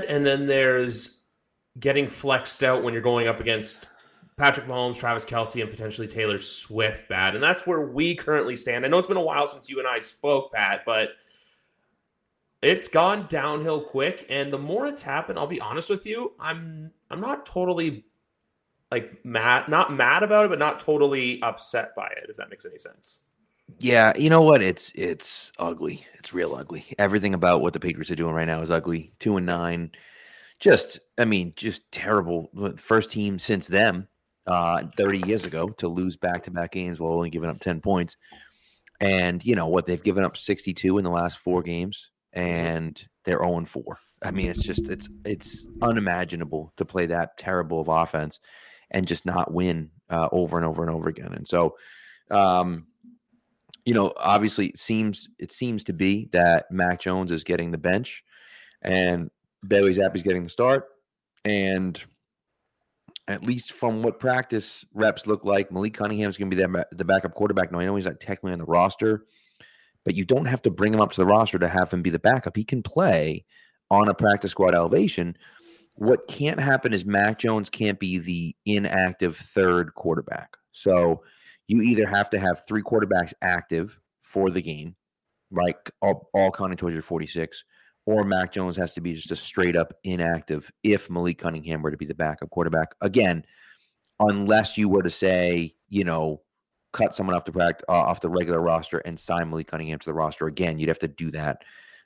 bad, and then there's getting flexed out when you're going up against Patrick Mahomes, Travis Kelce, and potentially Taylor Swift bad. And that's where we currently stand. I know it's been a while since you and I spoke, Pat, but it's gone downhill quick. And the more it's happened, I'll be honest with you, I'm I'm not totally like mad not mad about it, but not totally upset by it, if that makes any sense. Yeah, you know what? It's it's ugly. It's real ugly. Everything about what the Patriots are doing right now is ugly. Two and nine. Just, I mean, just terrible. First team since them, uh, 30 years ago, to lose back to back games while only giving up 10 points. And you know what? They've given up 62 in the last four games, and they're 0 4. I mean, it's just it's it's unimaginable to play that terrible of offense and just not win uh, over and over and over again. And so, um, you know, obviously it seems it seems to be that Mac Jones is getting the bench and Bailey Zappe's getting the start. And at least from what practice reps look like, Malik Cunningham is going to be the, the backup quarterback. Now, I know he's not technically on the roster, but you don't have to bring him up to the roster to have him be the backup. He can play on a practice squad elevation. What can't happen is Mac Jones can't be the inactive third quarterback. So you either have to have three quarterbacks active for the game, like All, all counting towards your 46, or Mac Jones has to be just a straight up inactive if Malik Cunningham were to be the backup quarterback. Again, unless you were to say, you know, cut someone off the practice, uh, off the regular roster and sign Malik Cunningham to the roster again, you'd have to do that.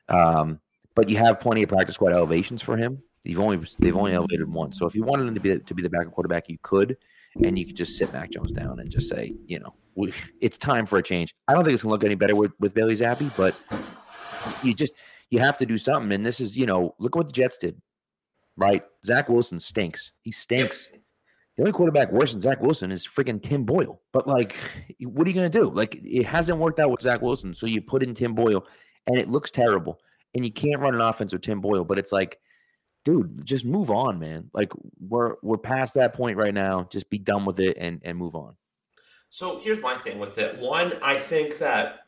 Um, but you have plenty of practice squad elevations for him. You've only they've only elevated once, so if you wanted him to be to be the backup quarterback, you could and you could just sit Mac Jones down and just say, you know, we, it's time for a change. I don't think it's gonna look any better with, with Bailey Zappe, but you just you have to do something. And this is, you know, look what the Jets did, right? Zach Wilson stinks. He stinks. Yep. The only quarterback worse than Zach Wilson is freaking Tim Boyle. But like, what are you gonna do? Like, it hasn't worked out with Zach Wilson, so you put in Tim Boyle, and it looks terrible. And you can't run an offense with Tim Boyle, but it's like dude, just move on, man. Like we're we're past that point right now. Just be done with it and and move on. So here's my thing with it. One, I think that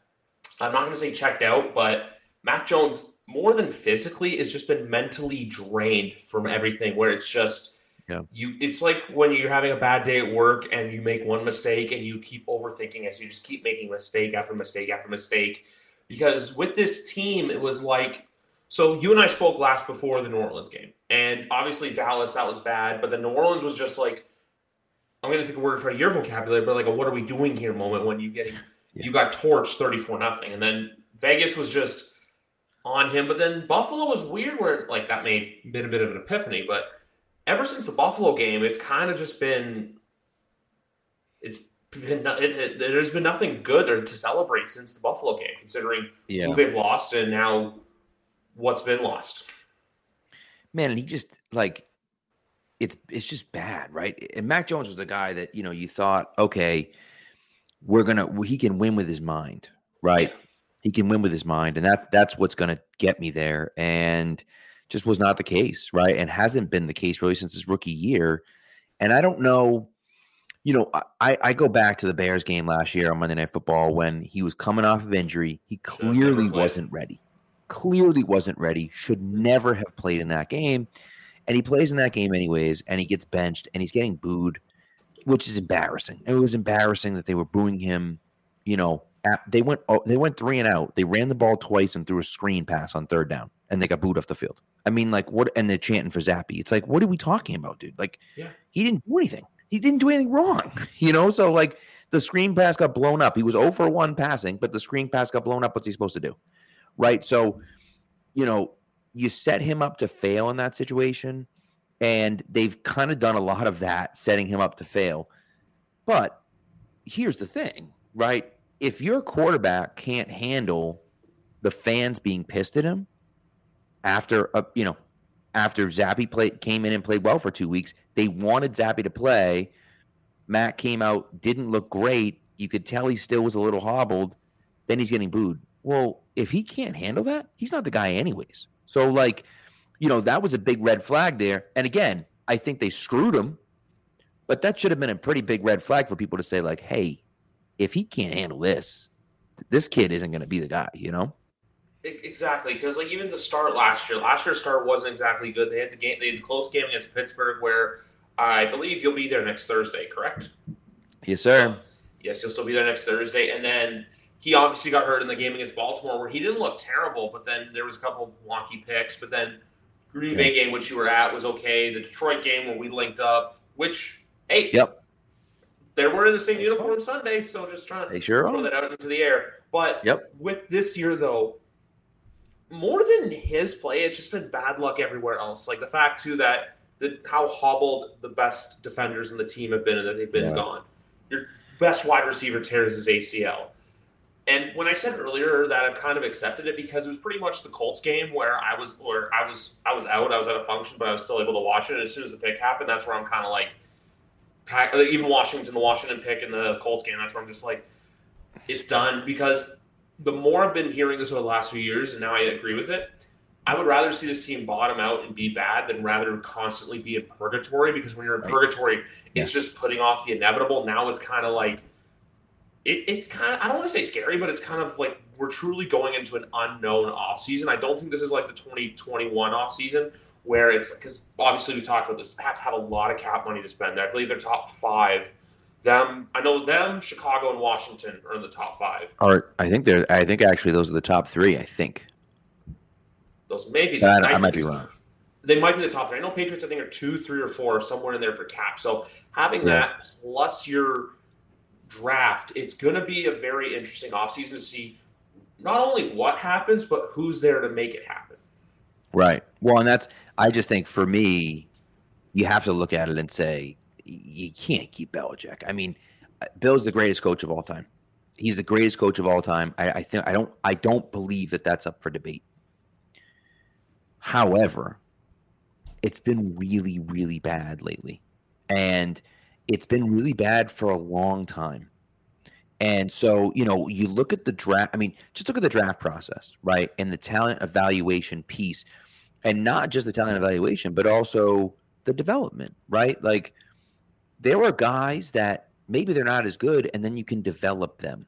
I'm not going to say checked out, but Mac Jones more than physically has just been mentally drained from everything. Where it's just yeah. you, it's like when you're having a bad day at work and you make one mistake and you keep overthinking it. So you just keep making mistake after mistake after mistake. Because with this team, it was like so you and I spoke last before the New Orleans game, and obviously Dallas that was bad, but the New Orleans was just like I'm going to take a word for your vocabulary, but like a "what are we doing here" moment when you getting yeah. you got torched thirty four nothing, and then Vegas was just on him, but then Buffalo was weird where like that made been a bit of an epiphany, but ever since the Buffalo game, it's kind of just been it's been it, it, there's been nothing good to celebrate since the Buffalo game, considering yeah. who they've lost and now what's been lost. Man, and he just like it's it's just bad, right? And Mac Jones was the guy that you know you thought, okay, we're gonna he can win with his mind, right? He can win with his mind, and that's that's what's gonna get me there. And just was not the case, right? And hasn't been the case really since his rookie year. And I don't know, you know, I, I go back to the Bears game last year on Monday Night Football when he was coming off of injury. He clearly wasn't ready clearly wasn't ready, should never have played in that game. And he plays in that game anyways, and he gets benched and he's getting booed, which is embarrassing. It was embarrassing that they were booing him. You know, at, they went oh, they went three and out. They ran the ball twice and threw a screen pass on third down, and they got booed off the field. I mean, like what? And they're chanting for Zappe. It's like, what are we talking about, dude? Like, yeah. he didn't do anything. He didn't do anything wrong. You know, so like the screen pass got blown up. He was oh over one passing, but the screen pass got blown up. What's he supposed to do? Right? So, you know, you set him up to fail in that situation, and they've kind of done a lot of that, setting him up to fail. But here's the thing, right? If your quarterback can't handle the fans being pissed at him after, a, you know, after Zappe played, came in and played well for two weeks, they wanted Zappe to play. Matt came out, didn't look great. You could tell he still was a little hobbled. Then he's getting booed. Well, if he can't handle that, he's not the guy, anyways. So, like, you know, that was a big red flag there. And again, I think they screwed him, but that should have been a pretty big red flag for people to say, like, hey, if he can't handle this, this kid isn't going to be the guy, you know? Exactly, because like even the start last year, last year's start wasn't exactly good. They had the game, they had the close game against Pittsburgh, where I believe you'll be there next Thursday, correct? Yes, sir. Yes, you'll still be there next Thursday, and then he obviously got hurt in the game against Baltimore, where he didn't look terrible, but then there was a couple wonky picks. But then Green Bay game, which you were at, was okay. The Detroit game where we linked up, which hey, yep, they were in the same uniform Sunday, so just trying to sure throw are. that out into the air. But yep. with this year though, more than his play, it's just been bad luck everywhere else. Like the fact too that the how hobbled the best defenders in the team have been and that they've been yeah. gone. Your best wide receiver tears his ACL. And when I said earlier that I've kind of accepted it because it was pretty much the Colts game where I was or I was I was out, I was at a function, but I was still able to watch it. And as soon as the pick happened, that's where I'm kind of like, even Washington, the Washington pick in the Colts game, that's where I'm just like, it's done because the more I've been hearing this over the last few years, and now I agree with it. I would rather see this team bottom out and be bad than rather constantly be in purgatory because when you're in right. purgatory, it's just putting off the inevitable. Now it's kind of like it, it's kind of I don't want to say scary, but it's kind of like we're truly going into an unknown off season. I don't think this is like the 2021 off season where it's because obviously we talked about this. Pats have a lot of cap money to spend. I believe they're top five them, I know them, Chicago, and Washington are in the top five. Or I think they're. I think actually those are the top three. I think. Those maybe. I, I, I might be wrong. They might be the top three. I know Patriots. I think are two, three, or four, somewhere in there for cap. So having yeah. that plus your draft, it's going to be a very interesting offseason to see not only what happens, but who's there to make it happen. Right. Well, and that's. I just think for me, you have to look at it and say you can't keep Belichick. I mean, uh, Bill's the greatest coach of all time. He's the greatest coach of all time. I, I think I don't I don't believe that that's up for debate. However, it's been really really bad lately, and it's been really bad for a long time. And so, you know, you look at the draft. I mean, just look at the draft process, right? And the talent evaluation piece, and not just the talent evaluation, but also the development, right? Like there are guys that maybe they're not as good, and then you can develop them.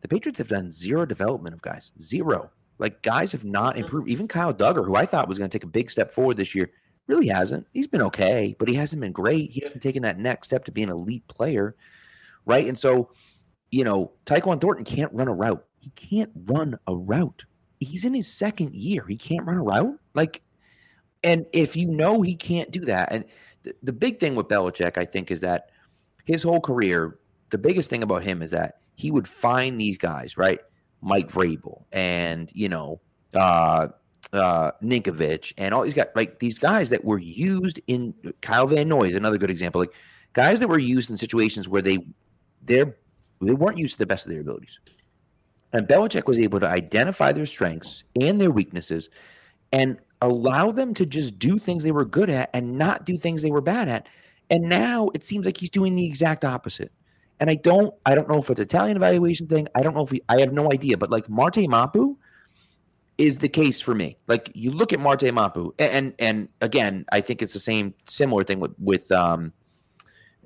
The Patriots have done zero development of guys, zero. Like guys have not mm-hmm. improved. Even Kyle Dugger, who I thought was going to take a big step forward this year, really hasn't. He's been okay, but he hasn't been great. He hasn't taken that next step to be an elite player, right? And so, you know, Tyquan Thornton can't run a route. He can't run a route. He's in his second year. He can't run a route. Like, and if you know he can't do that, and the, big thing with Belichick, I think, is that his whole career, the biggest thing about him is that he would find these guys, right? Mike Vrabel and, you know, uh, uh, Ninkovich and all these guys, like these guys that were used in Kyle Van Noy is another good example. Like guys that were used in situations where they they're they weren't used to the best of their abilities. And Belichick was able to identify their strengths and their weaknesses and allow them to just do things they were good at and not do things they were bad at. And now it seems like he's doing the exact opposite. And I don't I don't know if it's Italian evaluation thing. I don't know if he, I have no idea. But like Marte Mapu is the case for me. Like you look at Marte Mapu, and and again, I think it's the same similar thing with with um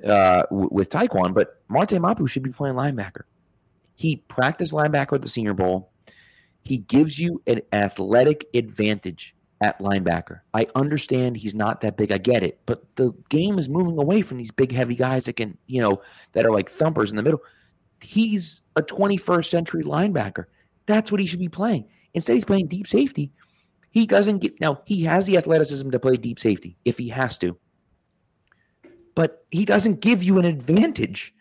uh with Tyquan, but Marte Mapu should be playing linebacker. He practiced linebacker at the Senior Bowl. He gives you an athletic advantage at linebacker. I understand he's not that big. I get it. But the game is moving away from these big, heavy guys that can, you know, that are like thumpers in the middle. He's a 21st century linebacker. That's what he should be playing. Instead, he's playing deep safety. He doesn't get, now, he has the athleticism to play deep safety if he has to. But he doesn't give you an advantage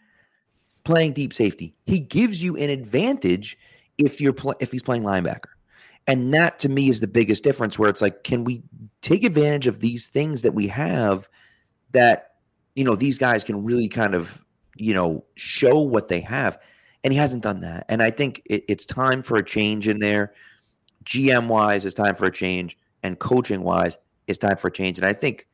playing deep safety. He gives you an advantage if you're pl- if he's playing linebacker. And that to me is the biggest difference where it's like, can we take advantage of these things that we have that, you know, these guys can really kind of, you know, show what they have. And he hasn't done that. And I think it, it's time for a change in there. GM wise, it's time for a change. And coaching wise, it's time for a change. And I think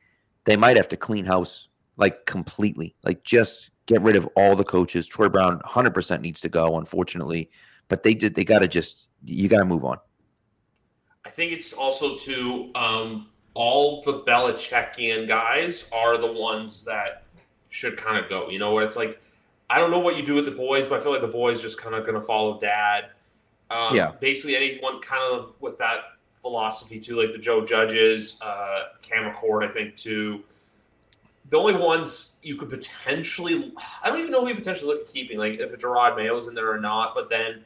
they might have to clean house like completely, like just get rid of all the coaches. Troy Brown 100% needs to go, unfortunately. But they did, they got to just, you got to move on. I think it's also to um, all the Belichickian guys are the ones that should kind of go. You know, where it's like I don't know what you do with the boys, but I feel like the boys just kind of going to follow dad. Um, Yeah. Basically, anyone kind of with that philosophy too, like the Joe Judges, uh, Cam Achord, I think too. The only ones you could potentially, I don't even know who you potentially look at keeping, like if a Jerod Mayo's in there or not. But then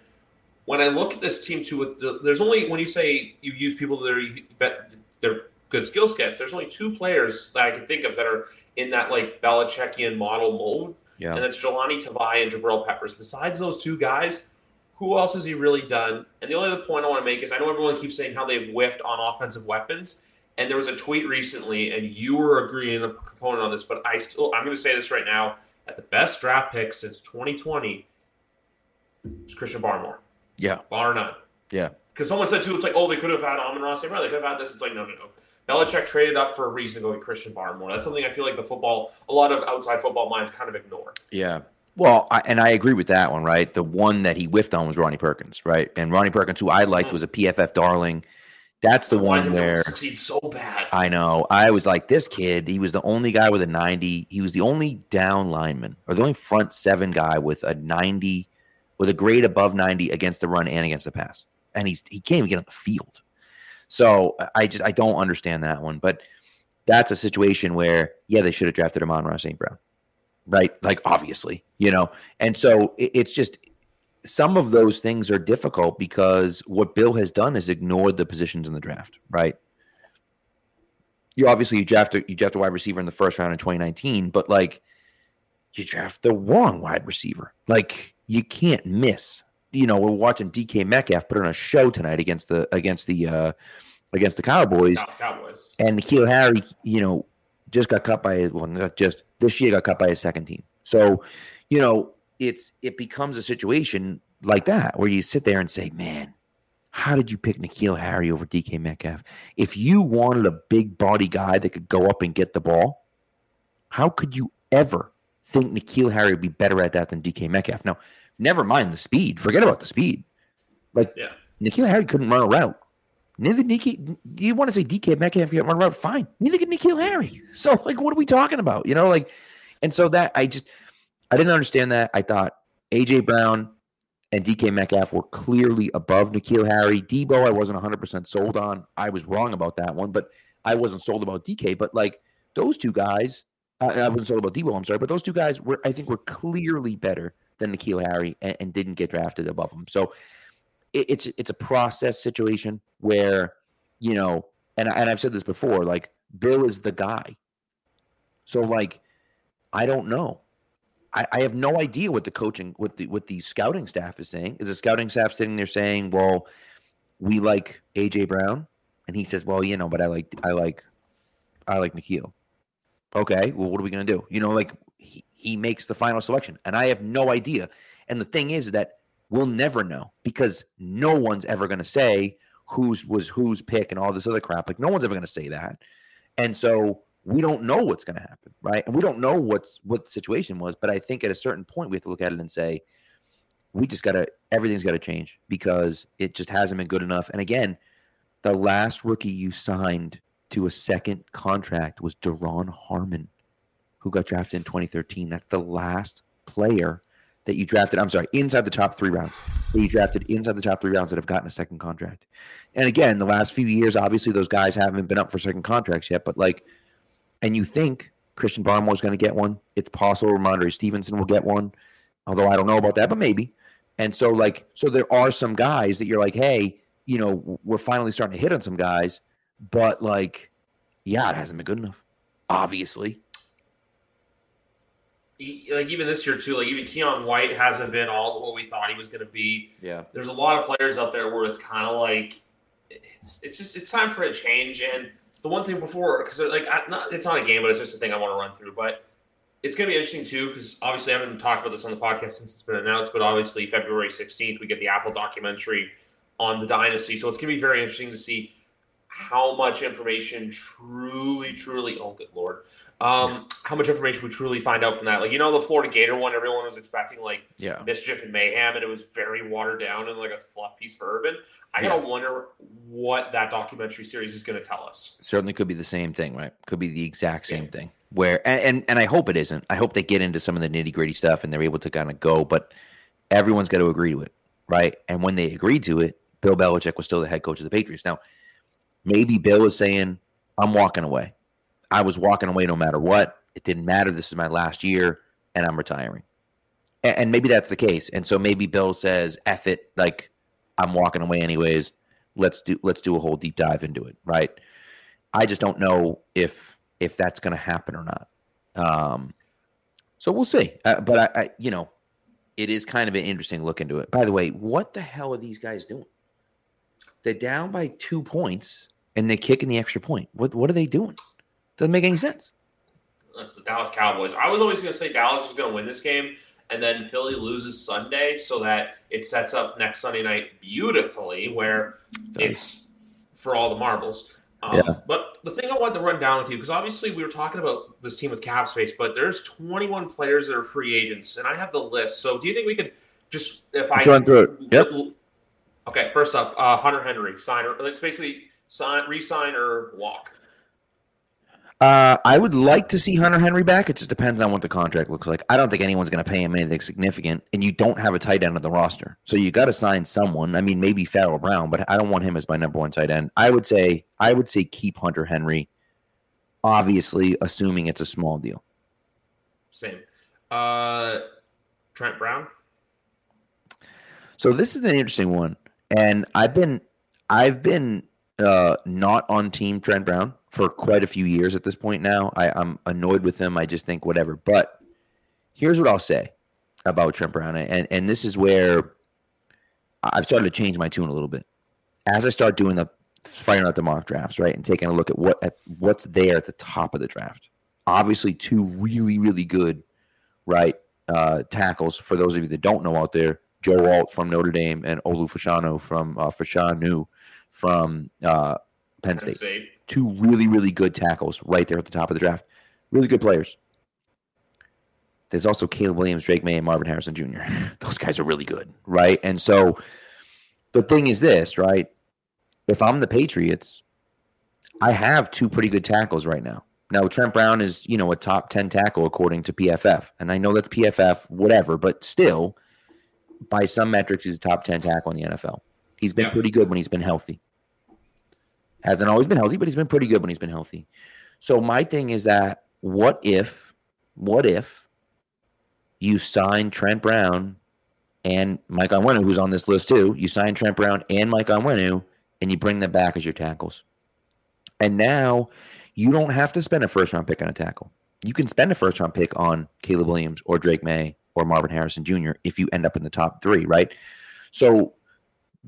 when I look at this team too, with the, there's only when you say you use people that are they're good skill sets. There's only two players that I can think of that are in that like Belichickian model mode Yeah. and that's Jahlani Tavai and Jabril Peppers. Besides those two guys, who else has he really done? And the only other point I want to make is I know everyone keeps saying how they've whiffed on offensive weapons. And there was a tweet recently, and you were agreeing a component on this, but I still I'm going to say this right now: at the best draft pick since 2020 is Christian Barmore, Yeah. bar none. Yeah. Because someone said too, it's like, oh, they could have had Amon-Ra. They could have had this. It's like, no, no, no. Belichick traded up for a reason to go get Christian Barmore. That's something I feel like the football, a lot of outside football minds kind of ignore. Yeah. Well, I, and I agree with that one, right? The one that he whiffed on was Ronnie Perkins, right? And Ronnie Perkins, who I liked, mm-hmm. was a PFF darling. That's the I one where succeed so bad. I know I was like, this kid, he was the only guy with a 90. He was the only down lineman or the only front seven guy with a 90, with a grade above 90 against the run and against the pass. And he's he can't even get on the field. So I just I don't understand that one. But that's a situation where, yeah, they should have drafted Amon-Ra St. Brown. Right? Like obviously, you know. And so it, it's just some of those things are difficult because what Bill has done is ignored the positions in the draft, right? You obviously you draft a, you draft a wide receiver in the first round in 2019, but like you draft the wrong wide receiver. Like you can't miss. You know, we're watching DK Metcalf put on a show tonight against the against the uh against the Cowboys. Dallas Cowboys. And N'Keal Harry, you know, just got cut by his well, not just this year got cut by his second team. So, you know, it's it becomes a situation like that where you sit there and say, Man, how did you pick N'Keal Harry over DK Metcalf? If you wanted a big body guy that could go up and get the ball, how could you ever think N'Keal Harry would be better at that than DK Metcalf? Now, never mind the speed. Forget about the speed. Like Yeah. N'Keal Harry couldn't run a route. Neither DK. Do you want to say DK Metcalf can't run a route? Fine. Neither can N'Keal Harry. So, like, what are we talking about? You know, like, and so that I just I didn't understand that. I thought AJ Brown and DK Metcalf were clearly above N'Keal Harry. Debo, I wasn't 100 percent sold on. I was wrong about that one, but I wasn't sold about DK. But like those two guys, I, I wasn't sold about Debo. I'm sorry, but those two guys were, I think, were clearly better than N'Keal Harry and, and didn't get drafted above him. So it, it's it's a process situation where you know, and and I've said this before, like Bill is the guy. So like, I don't know. I, I have no idea what the coaching, what the what the scouting staff is saying. Is the scouting staff sitting there saying, "Well, we like AJ Brown," and he says, "Well, you know, but I like I like I like N'Keal." Okay, well, what are we gonna do? You know, like he, he makes the final selection, and I have no idea. And the thing is that we'll never know because no one's ever gonna say whose was whose pick and all this other crap. Like no one's ever gonna say that, and so we don't know what's going to happen, right? And we don't know what's what the situation was. But I think at a certain point we have to look at it and say, we just got to everything's got to change because it just hasn't been good enough. And again, the last rookie you signed to a second contract was Duron Harmon, who got drafted in 2013. That's the last player that you drafted. I'm sorry, inside the top three rounds that you drafted inside the top three rounds that have gotten a second contract. And again, the last few years, obviously, those guys haven't been up for second contracts yet. But like, and you think Christian Barmore's going to get one. It's possible Rhamondre Stevenson will get one, although I don't know about that, but maybe. And so, like, so there are some guys that you're like, hey, you know, we're finally starting to hit on some guys, but like, yeah, it hasn't been good enough, obviously. He, like even this year too, like even Keion White hasn't been all what we thought he was going to be. Yeah. There's a lot of players out there where it's kind of like it's it's just it's time for a change. And the one thing before, because like I, not, it's not a game, but it's just a thing I want to run through. But it's going to be interesting too, because obviously I haven't talked about this on the podcast since it's been announced. But obviously February 16th we get the Apple documentary on the dynasty, so it's going to be very interesting to see how much information truly, truly, oh good lord, um, how much information we truly find out from that. Like you know the Florida Gator one, everyone was expecting like Yeah. mischief and mayhem, and it was very watered down and like a fluff piece for Urban. I gotta wonder what that documentary series is going to tell us. Certainly could be the same thing, right? Could be the exact same thing. Where and, and and I hope it isn't. I hope they get into some of the nitty gritty stuff and they're able to kind of go, but everyone's got to agree to it. right? And when they agreed to it, Bill Belichick was still the head coach of the Patriots. Now, maybe Bill is saying, I'm walking away. I was walking away no matter what. It didn't matter. This is my last year, and I'm retiring. And, and maybe that's the case. And so maybe Bill says, F it, like I'm walking away anyways. Let's do let's do a whole deep dive into it, right? I just don't know if if that's going to happen or not. Um, so we'll see. Uh, but I, I, you know, it is kind of an interesting look into it. By the way, what the hell are these guys doing? They're down by two points and they kick in the extra point. What what are they doing? Doesn't make any sense. That's the Dallas Cowboys. I was always going to say Dallas was going to win this game, and then Philly loses Sunday, so that it sets up next Sunday night beautifully, where it's for all the marbles. Um, yeah. But the thing I wanted to run down with you, because obviously we were talking about this team with cap space, but there's 21 players that are free agents, and I have the list. So do you think we could just if I run through it? Yep. Okay, first up, uh, Hunter Henry, signer. it's basically sign, resign or walk. Uh, I would like to see Hunter Henry back. It just depends on what the contract looks like. I don't think anyone's going to pay him anything significant, and you don't have a tight end on the roster, so you got to sign someone. I mean, maybe Pharaoh Brown, but I don't want him as my number one tight end. I would say, I would say keep Hunter Henry. Obviously, assuming it's a small deal. Same. Uh, Trent Brown. So this is an interesting one, and I've been, I've been uh, not on Team Trent Brown for quite a few years at this point now. I, I'm annoyed with him. I just think whatever. But here's what I'll say about Trent Brown, and and this is where I've started to change my tune a little bit as I start doing the firing out the mock drafts, right, and taking a look at what at what's there at the top of the draft. Obviously, two really really good, right, uh, tackles. For those of you that don't know out there, Joe Alt from Notre Dame and Olu Fashanu from uh, Fashanu from uh, Penn State. Penn State two really, really good tackles right there at the top of the draft. Really good players. There's also Caleb Williams, Drake Maye, and Marvin Harrison Jr. Those guys are really good, right? And so the thing is this, right? If I'm the Patriots, I have two pretty good tackles right now. Now Trent Brown is, you know, a top 10 tackle according to PFF. And I know that's PFF, whatever, but still, by some metrics, he's a top 10 tackle in the NFL. He's been yeah. pretty good when he's been healthy. Hasn't always been healthy, but he's been pretty good when he's been healthy. So my thing is that what if, what if you sign Trent Brown and Mike Onwenu, who's on this list too, you sign Trent Brown and Mike Onwenu, and you bring them back as your tackles. And now you don't have to spend a first round pick on a tackle. You can spend a first round pick on Caleb Williams or Drake Maye or Marvin Harrison Jr. if you end up in the top three, right? So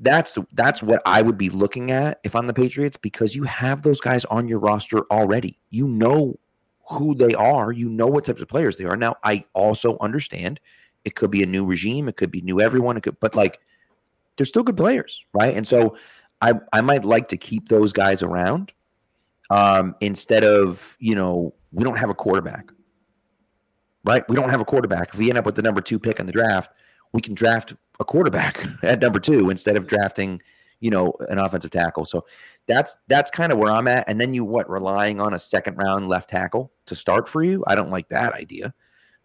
that's that's what I would be looking at if I'm the Patriots because you have those guys on your roster already. You know who they are. You know what types of players they are. Now, I also understand it could be a new regime, it could be new everyone, it could, but like they're still good players, right? And so I I might like to keep those guys around um, instead of you know we don't have a quarterback, right? We don't have a quarterback. If we end up with the number two pick in the draft, we can draft a quarterback at number two instead of drafting, you know, an offensive tackle. So that's that's kind of where I'm at. And then you what relying on a second round left tackle to start for you? I don't like that idea.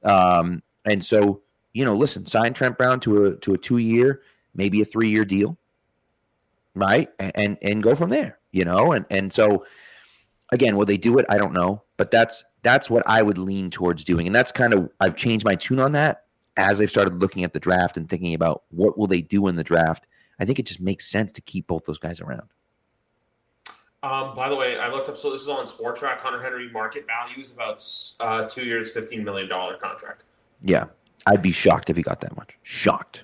Um, and so you know, listen, sign Trent Brown to a to a two year, maybe a three year deal, right? And, and and go from there. You know, and and so again, will they do it? I don't know, but that's that's what I would lean towards doing, and that's kind of I've changed my tune on that as they've started looking at the draft and thinking about what will they do in the draft, I think it just makes sense to keep both those guys around. Um, by the way, I looked up. So this is on Spotrac. Hunter Henry market value is about uh, two years, fifteen million dollar contract. Yeah, I'd be shocked if he got that much. Shocked.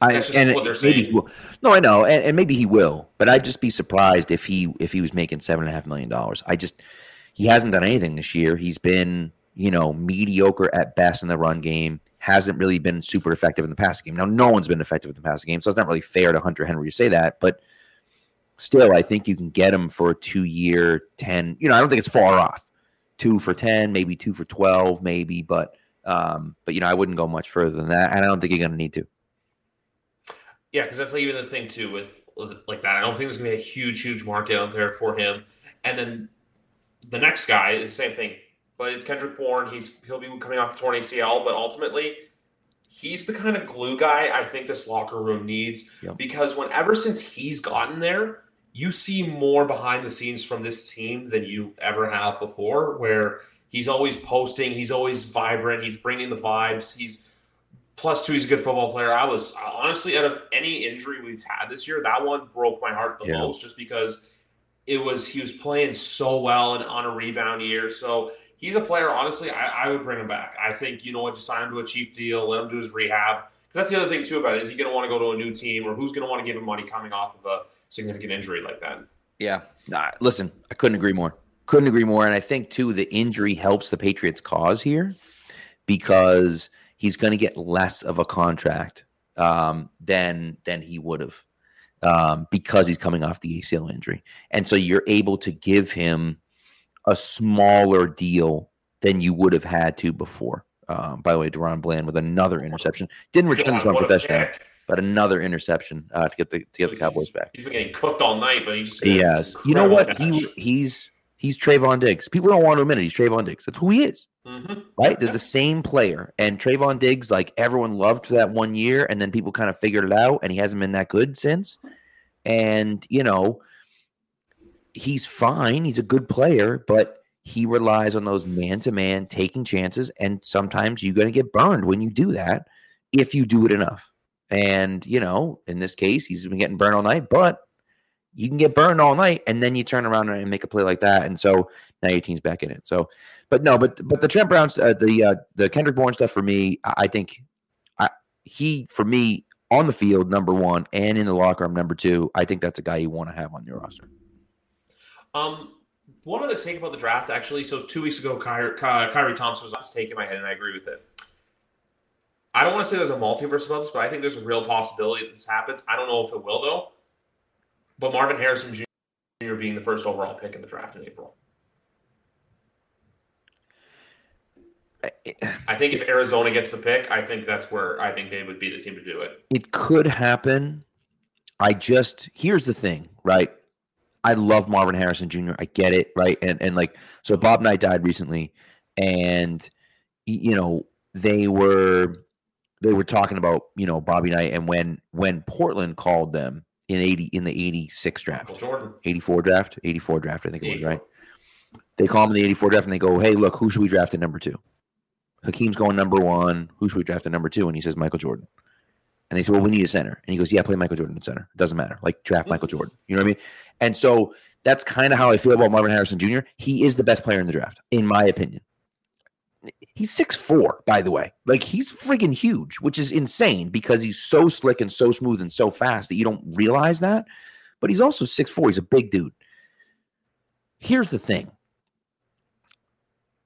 I, and maybe he will. No, I know, and, and maybe he will, but I'd just be surprised if he if he was making seven and a half million dollars. I just he hasn't done anything this year. He's been you know mediocre at best in the run game hasn't really been super effective in the passing game. Now, no one's been effective in the passing game, so it's not really fair to Hunter Henry to say that. But still, I think you can get him for a two-year, ten. You know, I don't think it's far off. Two for ten, maybe two for twelve, maybe. But um, but you know, I wouldn't go much further than that, and I don't think you're going to need to. Yeah, because that's like even the thing too with like that. I don't think there's going to be a huge, huge market out there for him. And then the next guy is the same thing but it's Kendrick Bourne. He's he'll be coming off the torn ACL, but ultimately, he's the kind of glue guy I think this locker room needs Yep. because whenever since he's gotten there, you see more behind the scenes from this team than you ever have before, where he's always posting, he's always vibrant, he's bringing the vibes, he's plus two, he's a good football player. I was honestly out of any injury we've had this year, that one broke my heart the Yeah. most just because it was he was playing so well and on a rebound year. So he's a player, honestly, I, I would bring him back. I think, you know what, just sign him to a cheap deal, let him do his rehab. Because that's the other thing, too, about it. Is he going to want to go to a new team or who's going to want to give him money coming off of a significant injury like that? Yeah. Nah, listen, I couldn't agree more. Couldn't agree more. And I think too the injury helps the Patriots cause here because he's going to get less of a contract um, than than he would have um, because he's coming off the ACL injury, and so you're able to give him a smaller deal than you would have had to before. Um, by the way, DaRon Bland with another interception didn't return his God, one for touchdown, but another interception uh, to get the to get the Cowboys back. He's been getting cooked all night, but he just He has. You know what? He he's he's Trevon Diggs. People don't want to admit it. He's Trevon Diggs. That's who he is, hmm right? They're the same player. And Trevon Diggs, like everyone loved for that one year, and then people kind of figured it out, and he hasn't been that good since. And you know, he's fine. He's a good player, but he relies on those man to man taking chances, and sometimes you're going to get burned when you do that if you do it enough. And you know, in this case, he's been getting burned all night, but you can get burned all night and then you turn around and make a play like that and so now your team's back in it so but no but but the trent brown uh, the uh, the kendrick bourne stuff for me i, I think I, he for me on the field number one and in the locker room number two i think that's a guy you want to have on your roster Um, one other take about the draft, actually. So two weeks ago, Kyrie, Ky- Kyrie Thompson was this take in my head, and I agree with it. I don't want to say there's a multiverse about this, but I think there's a real possibility that this happens. I don't know if it will, though. But Marvin Harrison Jr. being the first overall pick in the draft in April. I think if Arizona gets the pick, I think that's where I think they would be the team to do it. it could happen i just here's the thing right i love marvin harrison jr i get it right? And and like so bob knight died recently and you know they were they were talking about you know bobby knight and when when portland called them in 80 in the 86 draft. 84 draft? 84 draft i think it was right? They call him in the 84 draft and they go hey look who should we draft at number two? Hakeem's going number one. Who should we draft at number two? And he says michael jordan and they said, well, we need a center. And he goes, yeah, play Michael Jordan at center. It doesn't matter. Like draft mm-hmm. Michael Jordan. You know what I mean? And so that's kind of how I feel about Marvin Harrison Jr. He is the best player in the draft, in my opinion. He's six four, by the way. Like he's freaking huge, which is insane because he's so slick and so smooth and so fast that you don't realize that. But he's also six four. He's a big dude. Here's the thing.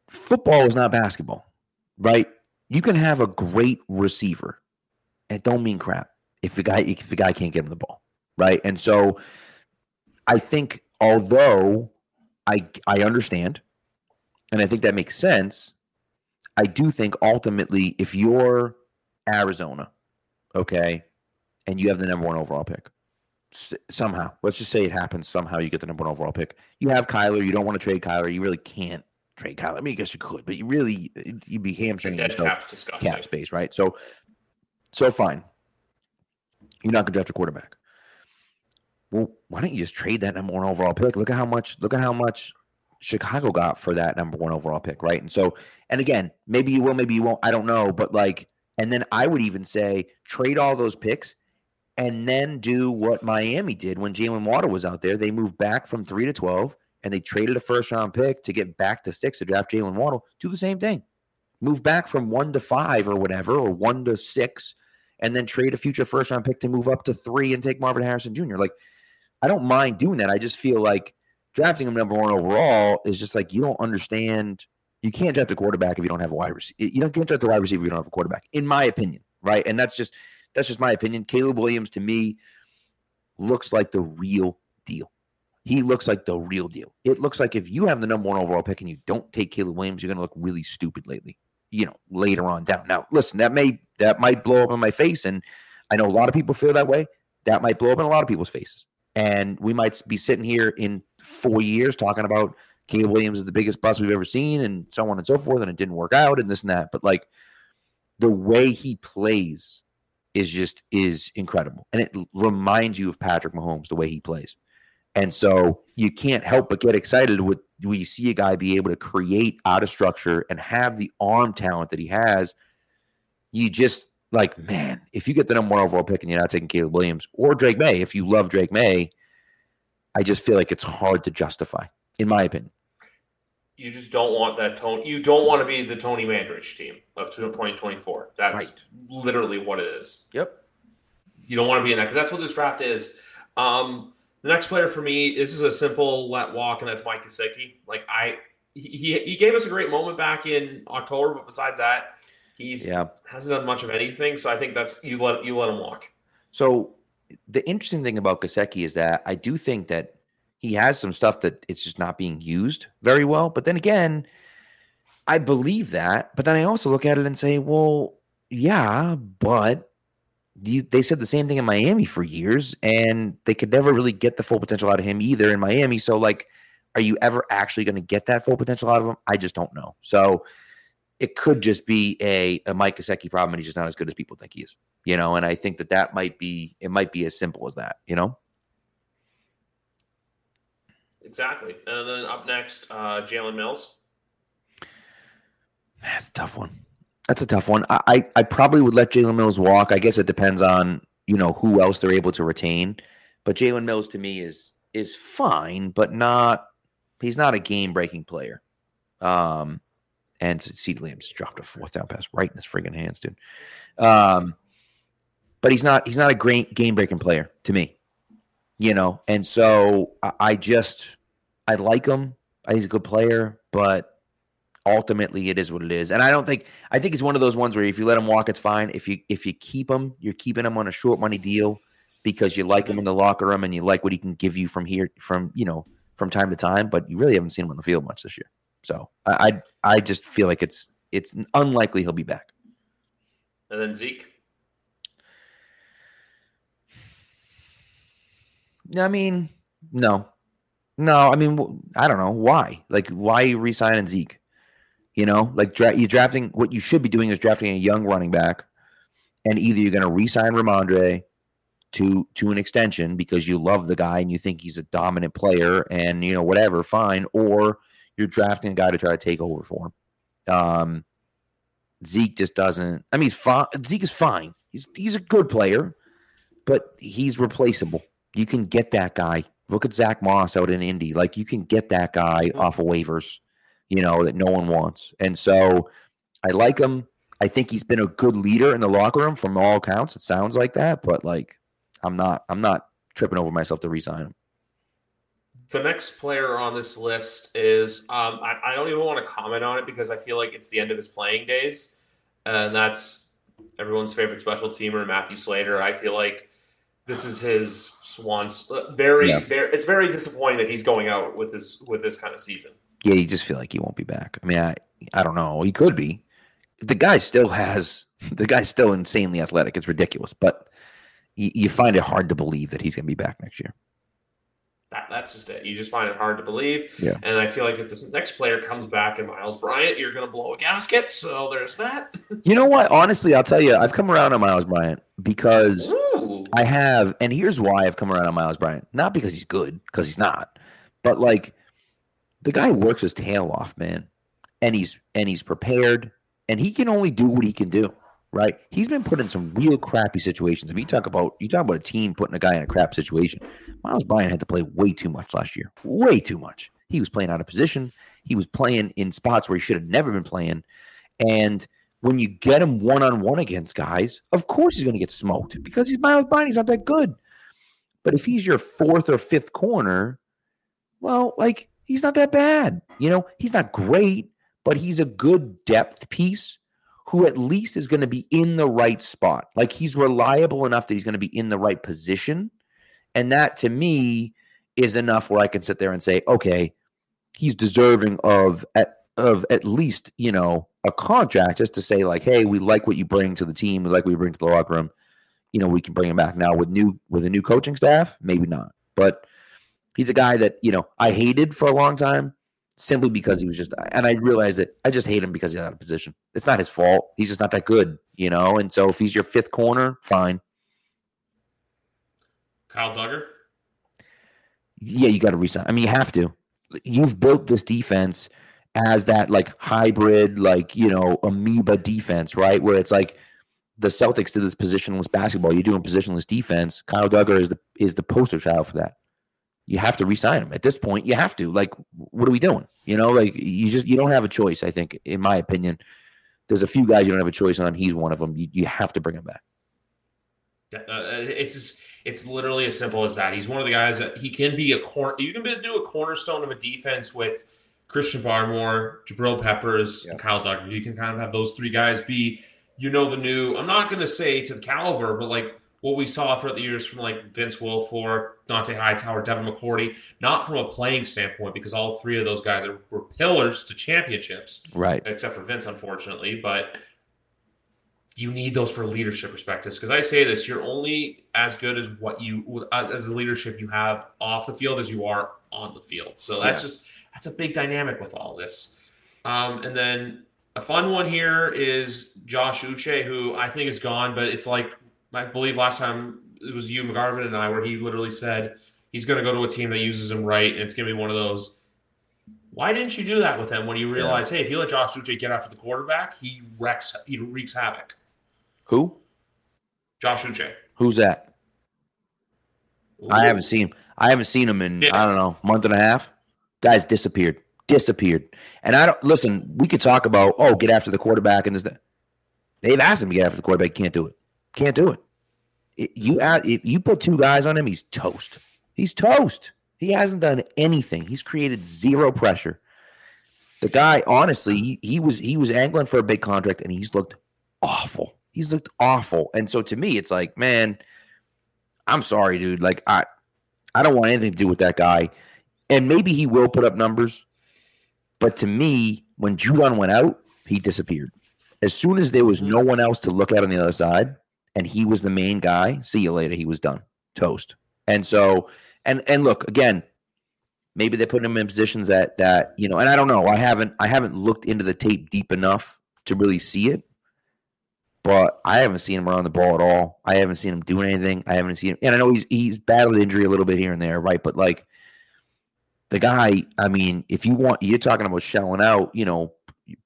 Football is not basketball, right? You can have a great receiver it don't mean crap if the guy if the guy can't get him the ball, right? And so I think although I I understand and I think that makes sense, I do think ultimately if you're Arizona, okay, and you have the number one overall pick, somehow, let's just say it happens, somehow you get the number one overall pick. You have Kyler, you don't want to trade Kyler, you really can't trade Kyler. I mean, I guess you could, but you really you'd be hamstringing yourself cap space, right? So, so fine. You're not going to draft a quarterback. Well, why don't you just trade that number one overall pick? Look at how much. Look at how much Chicago got for that number one overall pick, right? And so, and again, maybe you will, maybe you won't. I don't know, but like, and then I would even say trade all those picks, and then do what Miami did when Jaylen Waddle was out there. They moved back from three to twelve, and they traded a first round pick to get back to six to draft Jaylen Waddle. Do the same thing move back from one to five or whatever, or one to six, and then trade a future first round pick to move up to three and take Marvin Harrison Jr. Like, I don't mind doing that. I just feel like drafting him number one overall is just like you don't understand. You can't draft a quarterback if you don't have a wide receiver. You don't can't draft a wide receiver if you don't have a quarterback, in my opinion, right? And that's just that's just my opinion. Caleb Williams to me looks like the real deal. He looks like the real deal. It looks like if you have the number one overall pick and you don't take Caleb Williams, you're going to look really stupid lately. You know, later on down. Now, listen, that may that might blow up in my face, and I know a lot of people feel that way. That might blow up in a lot of people's faces, and we might be sitting here in four years talking about Caleb Williams is the biggest bust we've ever seen, and so on and so forth, and it didn't work out, and this and that. But like, the way he plays is just is incredible, and it reminds you of Patrick Mahomes the way he plays. And so you can't help but get excited with when you see a guy be able to create out of structure and have the arm talent that he has. You just like, man, if you get the number one overall pick and you're not taking Caleb Williams or Drake Maye, if you love Drake Maye, I just feel like it's hard to justify, in my opinion. You just don't want that tone. You don't want to be the Tony Mandarich team of 2024. That's right. literally what it is. Yep. You don't want to be in that because that's what this draft is. Um, the next player for me, this is a simple let walk, and that's Mike Gesicki. Like I, he he gave us a great moment back in October, but besides that, he's yeah hasn't done much of anything. So I think that's you let you let him walk. So the interesting thing about Gesicki is that I do think that he has some stuff that it's just not being used very well. But then again, I believe that. But then I also look at it and say, well, yeah, but they said the same thing in Miami for years, and they could never really get the full potential out of him either in Miami. So, like, are you ever actually going to get that full potential out of him? I just don't know. So, it could just be a, a Mike Gesicki problem, and he's just not as good as people think he is, you know. And I think that that might be it. Might be as simple as that, you know. Exactly. And then up next, uh, Jalen Mills. That's a tough one. That's a tough one. I, I probably would let Jalen Mills walk. I guess it depends on you know who else they're able to retain. But Jalen Mills to me is is fine, but not he's not a game breaking player. Um, and Lamb just dropped a fourth down pass right in his friggin' hands, dude. Um, but he's not he's not a great game breaking player to me you know. And so I just I like him. He's a good player, but ultimately it is what it is. And I don't think I think it's one of those ones where if you let him walk, it's fine. If you if you keep him, you're keeping him on a short money deal because you like him in the locker room and you like what he can give you from here from you know from time to time. But you really haven't seen him on the field much this year. So I I, I just feel like it's it's unlikely he'll be back. And then Zeke. I mean, no, no. I mean, I don't know why. Like, why you resigning Zeke? You know, like dra- you drafting. What you should be doing is drafting a young running back, and either you're going to resign Rhamondre to to an extension because you love the guy and you think he's a dominant player, and you know whatever, fine, or you're drafting a guy to try to take over for him. Um, Zeke just doesn't. I mean, he's fine. Zeke is fine. He's he's a good player, but he's replaceable you can get that guy. Look at Zach Moss out in Indy. Like you can get that guy off of waivers, you know, that no one wants. And so I like him. I think he's been a good leader in the locker room from all accounts. It sounds like that, but like I'm not I'm not tripping over myself to resign him. The next player on this list is um, I, I don't even want to comment on it because I feel like it's the end of his playing days. And that's everyone's favorite special teamer, Matthew Slater. I feel like this is his swans. Uh, very, yeah. very. It's very disappointing that he's going out with this with this kind of season. Yeah, you just feel like he won't be back. I mean, I I don't know. He could be. The guy still has. The guy's still insanely athletic. It's ridiculous, but you, you find it hard to believe that he's going to be back next year. That, that's just it. You just find it hard to believe. Yeah. And I feel like if this next player comes back and Myles Bryant, you're going to blow a gasket. So there's that. you know what? Honestly, I'll tell you, I've come around on Myles Bryant because Ooh. I have, and here's why I've come around on Myles Bryant. Not because he's good, because he's not, but like the guy works his tail off, man, and he's and he's prepared, and he can only do what he can do right? He's been put in some real crappy situations. I mean, you talk about you talk about a team putting a guy in a crap situation. Myles Bryant had to play way too much last year, way too much. He was playing out of position. He was playing in spots where he should have never been playing. And when you get him one on one against guys, of course he's going to get smoked because he's Myles Bryant. He's not that good. But if he's your fourth or fifth corner, well, like he's not that bad. You know, he's not great, but he's a good depth piece who at least is going to be in the right spot. Like he's reliable enough that he's going to be in the right position. And that to me is enough where I can sit there and say, okay, he's deserving of at of at least, you know, a contract just to say, like, hey, we like what you bring to the team, we like what you bring to the locker room. You know, we can bring him back. Now with new with a new coaching staff, maybe not. But he's a guy that, you know, I hated for a long time simply because he was just. And I realized that I just hate him because he's out of position. It's not his fault. He's just not that good, you know. And so if he's your fifth corner, fine. Kyle Dugger? Yeah, you got to resign. I mean, you have to. You've built this defense as that like hybrid, like you know, amoeba defense, right? Where it's like the Celtics did this positionless basketball. You're doing positionless defense. Kyle Dugger is the is the poster child for that. You have to resign him at this point. You have to. Like, what are we doing? You know, like you just you don't have a choice. I think, in my opinion, there's a few guys you don't have a choice on. He's one of them. You, you have to bring him back. Uh, it's just it's literally as simple as that. He's one of the guys that he can be a corner. You can be, do a cornerstone of a defense with Christian Barmore, Jabril Peppers, and Kyle Dugger. You can kind of have those three guys be, you know, the new. I'm not going to say to the caliber, but like what we saw throughout the years from like Vince Wilfork, Dont'a Hightower, Devin McCourty, not from a playing standpoint, because all three of those guys are, were pillars to championships. Right. Except for Vince, unfortunately. But you need those for leadership perspectives. Because I say this, you're only as good as what you, as the leadership you have off the field as you are on the field. So that's yeah. just, that's a big dynamic with all this. Um, and then a fun one here is Josh Uche, who I think is gone, but it's like I believe last time it was you, McGarvin, and I, where he literally said he's going to go to a team that uses him right, and it's going to be one of those. Why didn't you do that with him when you realize, yeah. hey, if you let Josh Uche get after the quarterback, he wrecks, he wreaks havoc. Who? Josh Uche. Who's that? Ooh. I haven't seen him. I haven't seen him in yeah. I don't know month and a half. Guys disappeared, disappeared. And I don't listen. We could talk about oh, get after the quarterback and this. That. They've asked him to get after the quarterback. Can't do it. Can't do it. it you add, if you put two guys on him, he's toast. He's toast. He hasn't done anything. He's created zero pressure. The guy, honestly, he, he was he was angling for a big contract, and he's looked awful. He's looked awful. And so to me, it's like, man, I'm sorry, dude. Like I, I don't want anything to do with that guy and maybe he will put up numbers. But to me, when Judon went out, he disappeared. As soon as there was mm-hmm. no one else to look at on the other side, and he was the main guy, see you later. He was done, toast. And so, and and look again, maybe they put him in positions that that you know, and I don't know. I haven't I haven't looked into the tape deep enough to really see it. But I haven't seen him around the ball at all. I haven't seen him doing anything. I haven't seen him, and I know he's he's battled injury a little bit here and there, right? But like the guy, I mean, if you want, you're talking about shelling out, you know,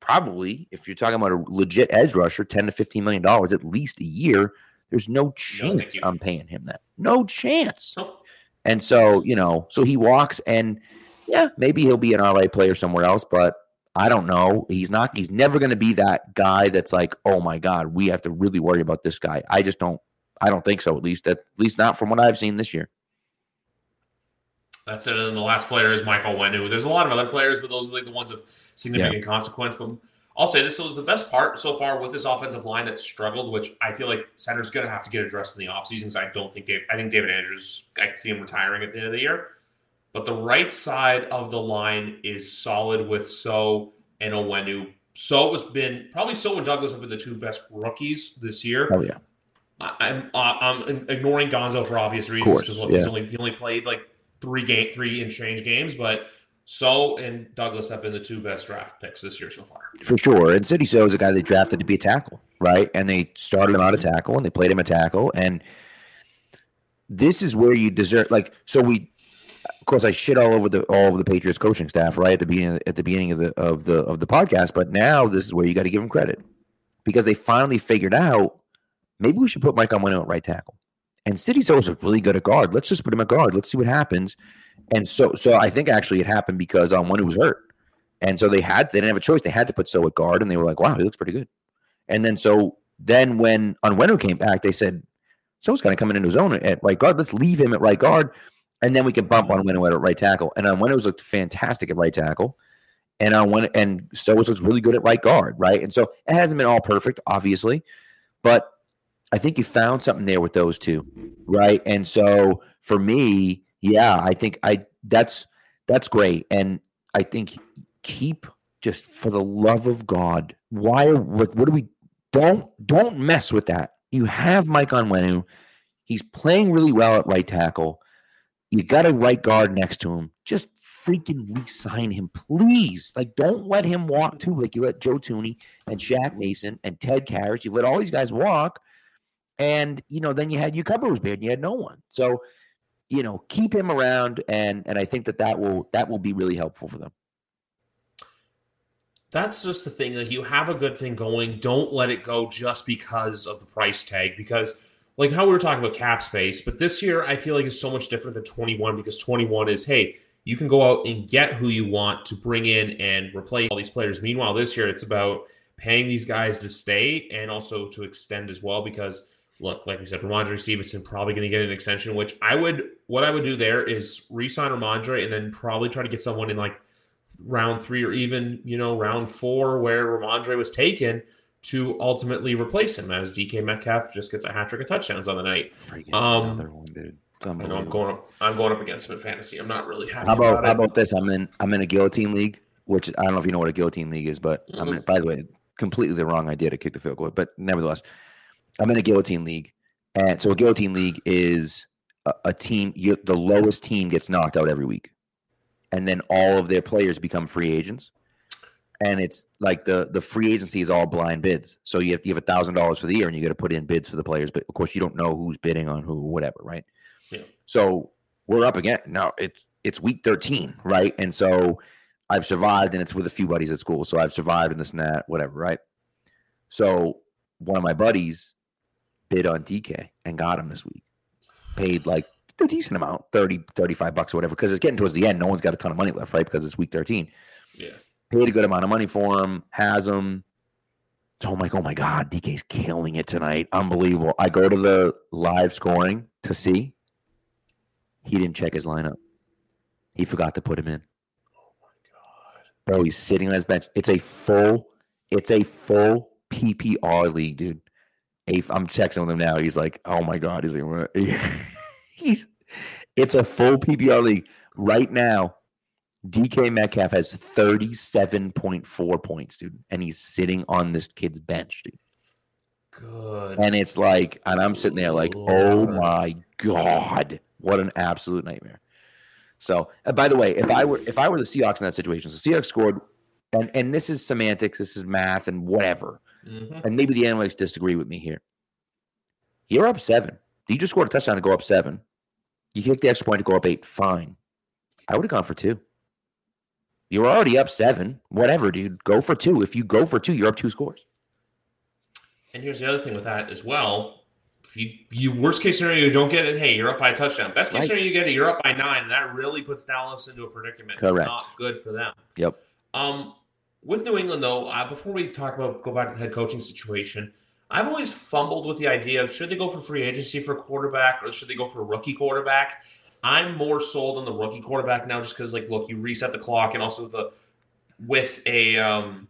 probably if you're talking about a legit edge rusher, 10 to 15 million dollars at least a year, there's no chance no, I'm paying him that. No chance. And so, you know, so he walks and yeah, maybe he'll be an RA player somewhere else, but I don't know. He's not, he's never going to be that guy that's like, oh my God, we have to really worry about this guy. I just don't, I don't think so, at least, at least not from what I've seen this year. That's it. And the last player is Michael Onwenu. There's a lot of other players, but those are like the ones of significant yeah. consequence. But I'll say this was the best part so far with this offensive line that struggled, which I feel like center's going to have to get addressed in the offseason because I don't think Dave, I think David Andrews, I can see him retiring at the end of the year. But the right side of the line is solid with Sow and Onwenu. Sow has been probably Sow and Douglas have been the two best rookies this year. Oh yeah. I, am I'm, uh, I'm ignoring Gonzo for obvious reasons. Because yeah. he's only he only played like three game three and change games, but Sow and Douglas have been the two best draft picks this year so far. For sure. And Sidy Sow is a guy they drafted to be a tackle, right? And they started him out a mm-hmm. tackle and they played him a tackle. And this is where you deserve like so we of course I shit all over the all of the Patriots coaching staff, right? At the beginning at the beginning of the of the of the podcast, but now this is where you got to give them credit. Because they finally figured out maybe we should put Mike Onwenu at right tackle. And Sow is really good at guard. Let's just put him at guard. Let's see what happens. And so, so I think actually it happened because um, when he was hurt, and so they had they didn't have a choice. They had to put Sow at guard, and they were like, "Wow, he looks pretty good." And then so then when on Onwenu came back, they said, "Sow's kind of coming into his own at right guard. Let's leave him at right guard, and then we can bump on Onwenu at right tackle." And Onwenu looked fantastic at right tackle, and on Onwenu and Sow looks really good at right guard, right? And so it hasn't been all perfect, obviously, but I think you found something there with those two, right? And so for me, yeah, I think I that's that's great, and I think keep just for the love of God, why? What, what do we? Don't don't mess with that. You have Mike Onwenu. He's playing really well at right tackle. You got a right guard next to him. Just freaking re-sign him, please. Like, don't let him walk too. Like you let Joe Thuney and Shaq Mason and Ted Karras, you let all these guys walk, and you know, then you had your cover was bad, and you had no one. So, you know, keep him around, and and I think that that will that will be really helpful for them. That's just the thing. Like, you have a good thing going. Don't let it go just because of the price tag. Because, like how we were talking about cap space, but this year I feel like is so much different than 21 because 21 is hey, you can go out and get who you want to bring in and replace all these players. Meanwhile, this year it's about paying these guys to stay and also to extend as well because look, like we said, Rhamondre Stevenson probably going to get an extension, which I would, what I would do there is re-sign Rhamondre and then probably try to get someone in like round three or even, you know, round four where Rhamondre was taken to ultimately replace him as DK Metcalf just gets a hat trick of touchdowns on the night. Um, another one, dude. I I'm going up. I'm going up against him in fantasy. I'm not really happy. How about, about how about this? I'm in. I'm in a guillotine league, which I don't know if you know what a guillotine league is, but mm-hmm. I'm in. By the way, completely the wrong idea to kick the field goal, but nevertheless, I'm in a guillotine league, and so a guillotine league is a, a team. You, the lowest team gets knocked out every week, and then all of their players become free agents. And it's like the the free agency is all blind bids. So you have you have a thousand dollars for the year, and you got to put in bids for the players. But of course, you don't know who's bidding on who, whatever, right? Yeah. So we're up again. Now it's it's week 13, right? And so I've survived and it's with a few buddies at school. So I've survived in this and that, whatever, right? So one of my buddies bid on DK and got him this week. Paid like a decent amount, 30, 35 bucks or whatever, because it's getting towards the end. No one's got a ton of money left, right? Because it's week 13. Yeah. Paid a good amount of money for him, has him. So I'm like, oh my God, DK's killing it tonight. Unbelievable. I go to the live scoring to see he didn't check his lineup. He forgot to put him in. Oh my god. Bro, he's sitting on his bench. It's a full, it's a full PPR league, dude. I'm texting with him now. He's like, oh my god. He's like, he's it's a full PPR league. Right now, DK Metcalf has 37.4 points, dude. And he's sitting on this kid's bench, dude. Good. And it's like, and I'm sitting there like, oh my God. What an absolute nightmare. So, uh, by the way, if I were if I were the Seahawks in that situation, so Seahawks scored, and and this is semantics, this is math, and whatever, mm-hmm. and maybe the analytics disagree with me here. You're up seven. You just scored a touchdown to go up seven. You kicked the extra point to go up eight. Fine. I would have gone for two. You're already up seven. Whatever, dude. Go for two. If you go for two, you're up two scores. And here's the other thing with that as well if you, you worst case scenario you don't get it, hey, you're up by a touchdown. Best case right. scenario you get it, you're up by nine, that really puts Dallas into a predicament. Correct. It's not good for them. Yep. Um, with New England though, uh, before we talk about go back to the head coaching situation, I've always fumbled with the idea of should they go for free agency for quarterback or should they go for a rookie quarterback. I'm more sold on the rookie quarterback now, just because like look, you reset the clock, and also the with a um,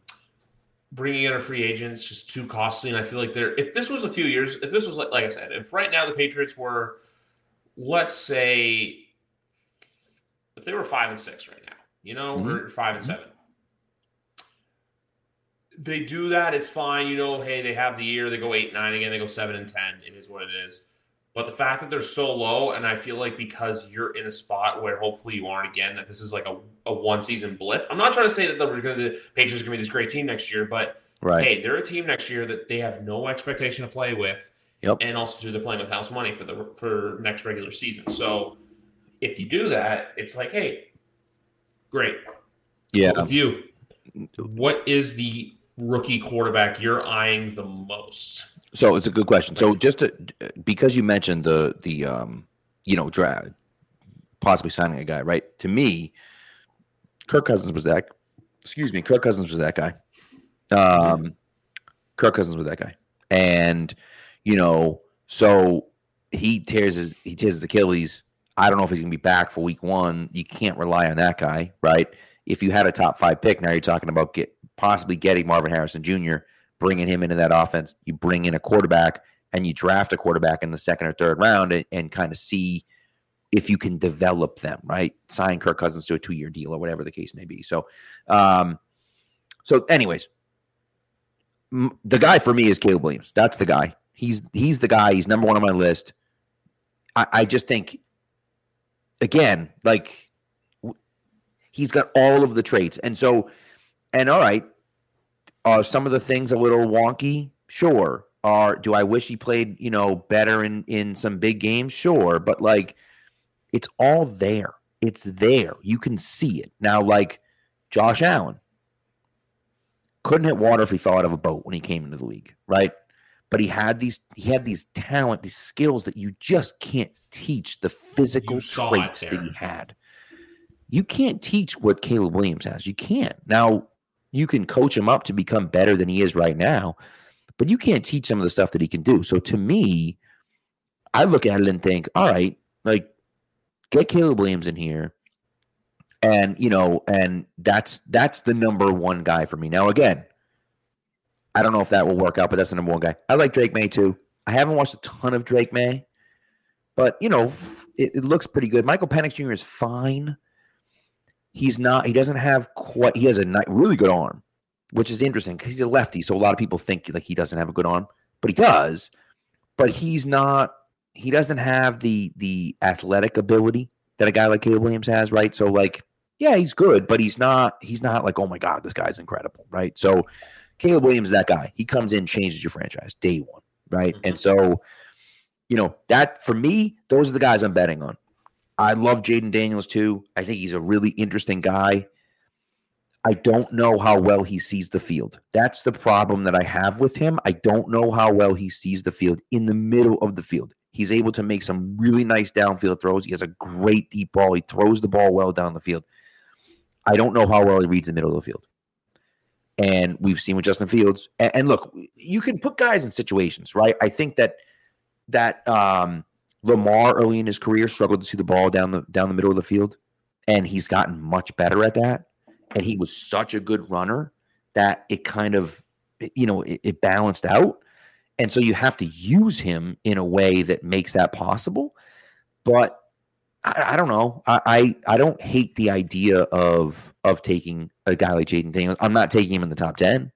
bringing in a free agent is just too costly. And I feel like there, if this was a few years, if this was like, like I said, if right now the Patriots were, let's say, if they were five and six right now, you know, mm-hmm. or five and mm-hmm. seven, they do that. It's fine. You know, hey, they have the year, they go eight, nine again, they go seven and 10. It is what it is. But the fact that they're so low, and I feel like because you're in a spot where hopefully you aren't again, that this is like a, a one season blip. I'm not trying to say that they're going to the Patriots are going to be this great team next year, but right. hey, they're a team next year that they have no expectation to play with. Yep. And also too, they're playing with house money for the for next regular season. So if you do that, it's like, hey, great. Yeah. With you, mm-hmm. what is the rookie quarterback you're eyeing the most? So it's a good question. So just to, because you mentioned the the um you know draft possibly signing a guy right to me, Kirk Cousins was that. Excuse me, Kirk Cousins was that guy. Um, Kirk Cousins was that guy, and you know so he tears his he tears his Achilles. I don't know if he's gonna be back for week one. You can't rely on that guy, right? If you had a top five pick, now you're talking about get possibly getting Marvin Harrison Jr bringing him into that offense. You bring in a quarterback and you draft a quarterback in the second or third round and, and kind of see if you can develop them, right? Sign Kirk Cousins to a two year deal or whatever the case may be. So, um, so anyways, m- the guy for me is Caleb Williams. That's the guy. He's he's the guy. He's number one on my list. I, I just think, again, like He's got all of the traits. And so, and all right, are some of the things a little wonky? Sure. Are do I wish he played, you know, better in in some big games? Sure, but like it's all there. It's there. You can see it. Now like Josh Allen couldn't hit water if he fell out of a boat when he came into the league, right? But he had these he had these talent, these skills that you just can't teach the physical traits that he had. You can't teach what Caleb Williams has. You can't. Now, you can coach him up to become better than he is right now, but you can't teach some of the stuff that he can do. So to me, I look at it and think, all right, like get Caleb Williams in here. And you know, and that's that's the number one guy for me. Now again, I don't know if that will work out, but that's the number one guy. I like Drake Maye too. I haven't watched a ton of Drake Maye, but you know, it, it looks pretty good. Michael Penix Jr. is fine. He's not. He doesn't have quite. He has a really good arm which is interesting because he's a lefty. So a lot of people think like he doesn't have a good arm, but he does. But he's not. He doesn't have the the athletic ability that a guy like Caleb Williams has, right? So like, yeah, he's good, but he's not. He's not like, oh my god, this guy's incredible, right? So Caleb Williams is that guy. He comes in, changes your franchise day one, right? Mm-hmm. And so, you know, that for me, those are the guys I'm betting on. I love Jayden Daniels too. I think he's a really interesting guy. I don't know how well he sees the field. That's the problem that I have with him. I don't know how well he sees the field in the middle of the field. He's able to make some really nice downfield throws. He has a great deep ball. He throws the ball well down the field. I don't know how well he reads the middle of the field. And we've seen with Justin Fields. And, and look, you can put guys in situations, right? I think that that um, Lamar early in his career struggled to see the ball down the down the middle of the field, and he's gotten much better at that. And he was such a good runner that it kind of you know it, it, balanced out. And so you have to use him in a way that makes that possible. But i, I don't know. I, I, I don't hate the idea of of taking a guy like Jayden Daniels. I'm not taking him in the top 10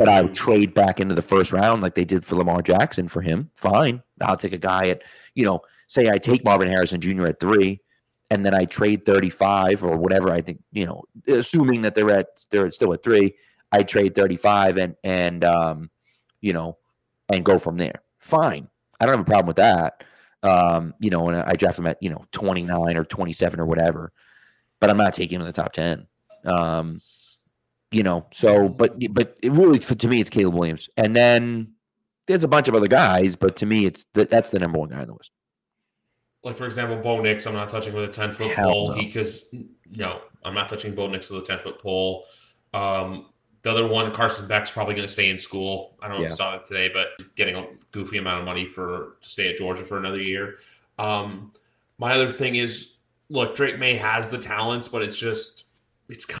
but I would trade back into the first round like they did for Lamar Jackson for him. Fine. I'll take a guy at, you know, say I take Marvin Harrison Jr. at three and then I trade 35 or whatever I think, you know, assuming that they're at they're still at 3, I trade 35 and and um, you know, and go from there. Fine. I don't have a problem with that. Um, you know, and I draft him at, you know, 29 or 27 or whatever. But I'm not taking him in the top 10. Um, you know, so but but it really for, to me it's Caleb Williams. And then there's a bunch of other guys, but to me it's the, that's the number one guy on the list like for example, Bo Nix, I'm not touching with a 10 foot pole because no, I'm not touching Bo Nix with a 10 foot pole. Um, the other one, Carson Beck's probably going to stay in school. I don't know yeah. if you saw it today, but getting a goofy amount of money for to stay at Georgia for another year. Um, my other thing is, look, Drake Maye has the talents, but it's just it's kind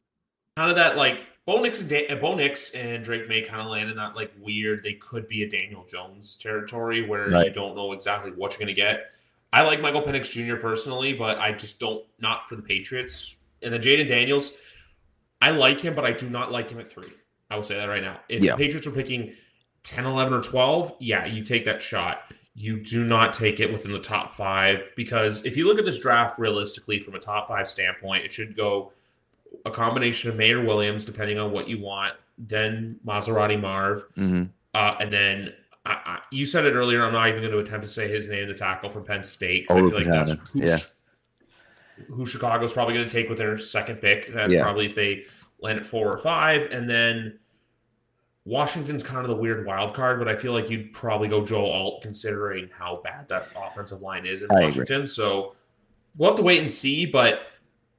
of that like Bo Nix and da- Bo Nix and Drake Maye kind of land in that like weird. They could be a Daniel Jones territory where right. you don't know exactly what you're going to get. I like Michael Penix Jr. personally, but I just don't not for the Patriots. And then Jayden Daniels, I like him, but I do not like him at three. I will say that right now. If yeah. the Patriots were picking 10, 11, or 12, yeah, you take that shot. You do not take it within the top five because if you look at this draft realistically from a top five standpoint, it should go a combination of Mayor Williams, depending on what you want, then Maserati Marv, mm-hmm. uh, and then I, I, you said it earlier. I'm not even going to attempt to say his name, the tackle from Penn State. I feel like that's who, yeah. who Chicago's probably going to take with their second pick. That's yeah. probably if they land at four or five. And then Washington's kind of the weird wild card, but I feel like you'd probably go Joe Alt considering how bad that offensive line is in Washington. So we'll have to wait and see. But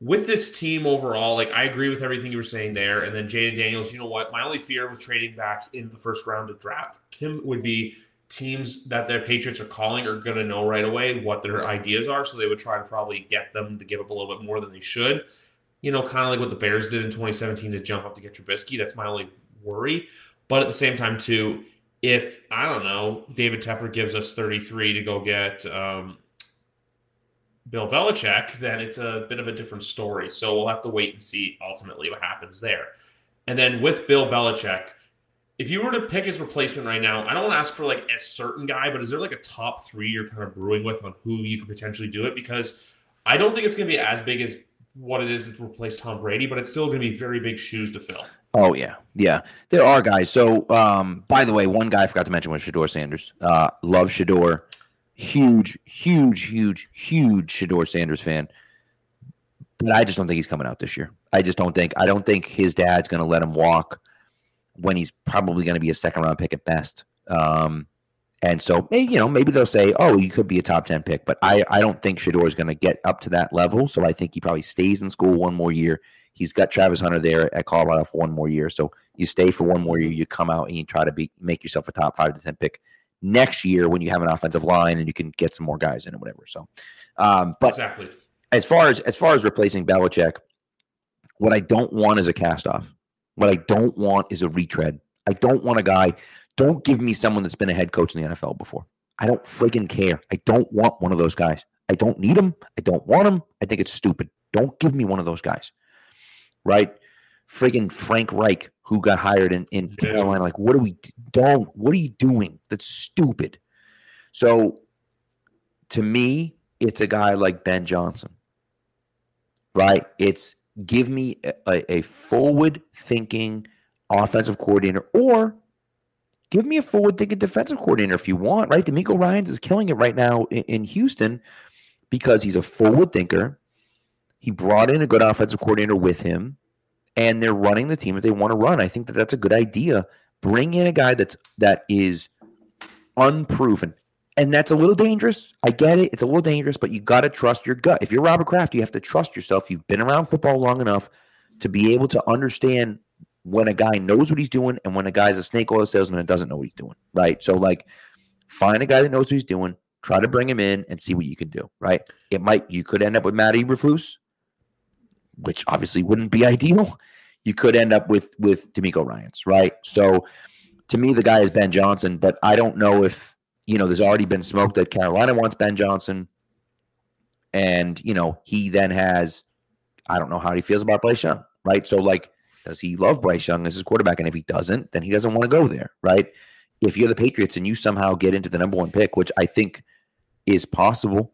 with this team overall, like I agree with everything you were saying there. And then Jayden Daniels, you know what? My only fear with trading back in the first round of draft him would be teams that their Patriots are calling are going to know right away what their ideas are. So they would try to probably get them to give up a little bit more than they should. You know, kind of like what the Bears did in 2017 to jump up to get Trubisky. That's my only worry. But at the same time, too, if I don't know, David Tepper gives us 33 to go get um, Bill Belichick, then it's a bit of a different story. So we'll have to wait and see ultimately what happens there. And then with Bill Belichick, if you were to pick his replacement right now, I don't want to ask for like a certain guy, but is there like a top three you're kind of brewing with on who you could potentially do it? Because I don't think it's going to be as big as what it is to replace Tom Brady, but it's still going to be very big shoes to fill. Oh yeah, yeah. There are guys. So, um, by the way, one guy I forgot to mention was Shedeur Sanders. Uh, love Shedeur. Huge, huge, huge, huge Shedeur Sanders fan. But I just don't think he's coming out this year. I just don't think. I don't think his dad's going to let him walk when he's probably going to be a second round pick at best. Um, and so, maybe, you know, maybe they'll say, "Oh, you could be a top ten pick," but I, I don't think Shedeur is going to get up to that level. So I think he probably stays in school one more year. He's got Travis Hunter there at Colorado for one more year. So you stay for one more year, you come out and you try to be make yourself a top five to ten pick next year when you have an offensive line and you can get some more guys in or whatever. So, um, but exactly as far as as far as replacing Belichick, what I don't want is a cast off. What I don't want is a retread. I don't want a guy. Don't give me someone that's been a head coach in the NFL before. I don't friggin' care. I don't want one of those guys. I don't need them. I don't want them. I think it's stupid. Don't give me one of those guys. Right? Friggin' Frank Reich, who got hired in, in yeah. Carolina. Like, what are we don't what are you doing? That's stupid. So to me, it's a guy like Ben Johnson. Right? It's give me a, a forward thinking offensive coordinator or give me a forward thinking defensive coordinator if you want, right? DeMeco Ryans is killing it right now in, in Houston because he's a forward thinker. He brought in a good offensive coordinator with him, and they're running the team that they want to run. I think that that's a good idea. Bring in a guy that's that is unproven, and that's a little dangerous. I get it; it's a little dangerous, but you got to trust your gut. If you're Robert Kraft, you have to trust yourself. You've been around football long enough to be able to understand when a guy knows what he's doing and when a guy's a snake oil salesman and doesn't know what he's doing, right? So like find a guy that knows what he's doing, try to bring him in and see what you can do, right? It might you could end up with Matt Eberflus, which obviously wouldn't be ideal. You could end up with with DeMeco Ryans, right? So to me, the guy is Ben Johnson, but I don't know if you know there's already been smoke that Carolina wants Ben Johnson, and you know he then has I don't know how he feels about Bryce Young, right? So like does he love Bryce Young as his quarterback? And if he doesn't, then he doesn't want to go there, right? If you're the Patriots and you somehow get into the number one pick, which I think is possible,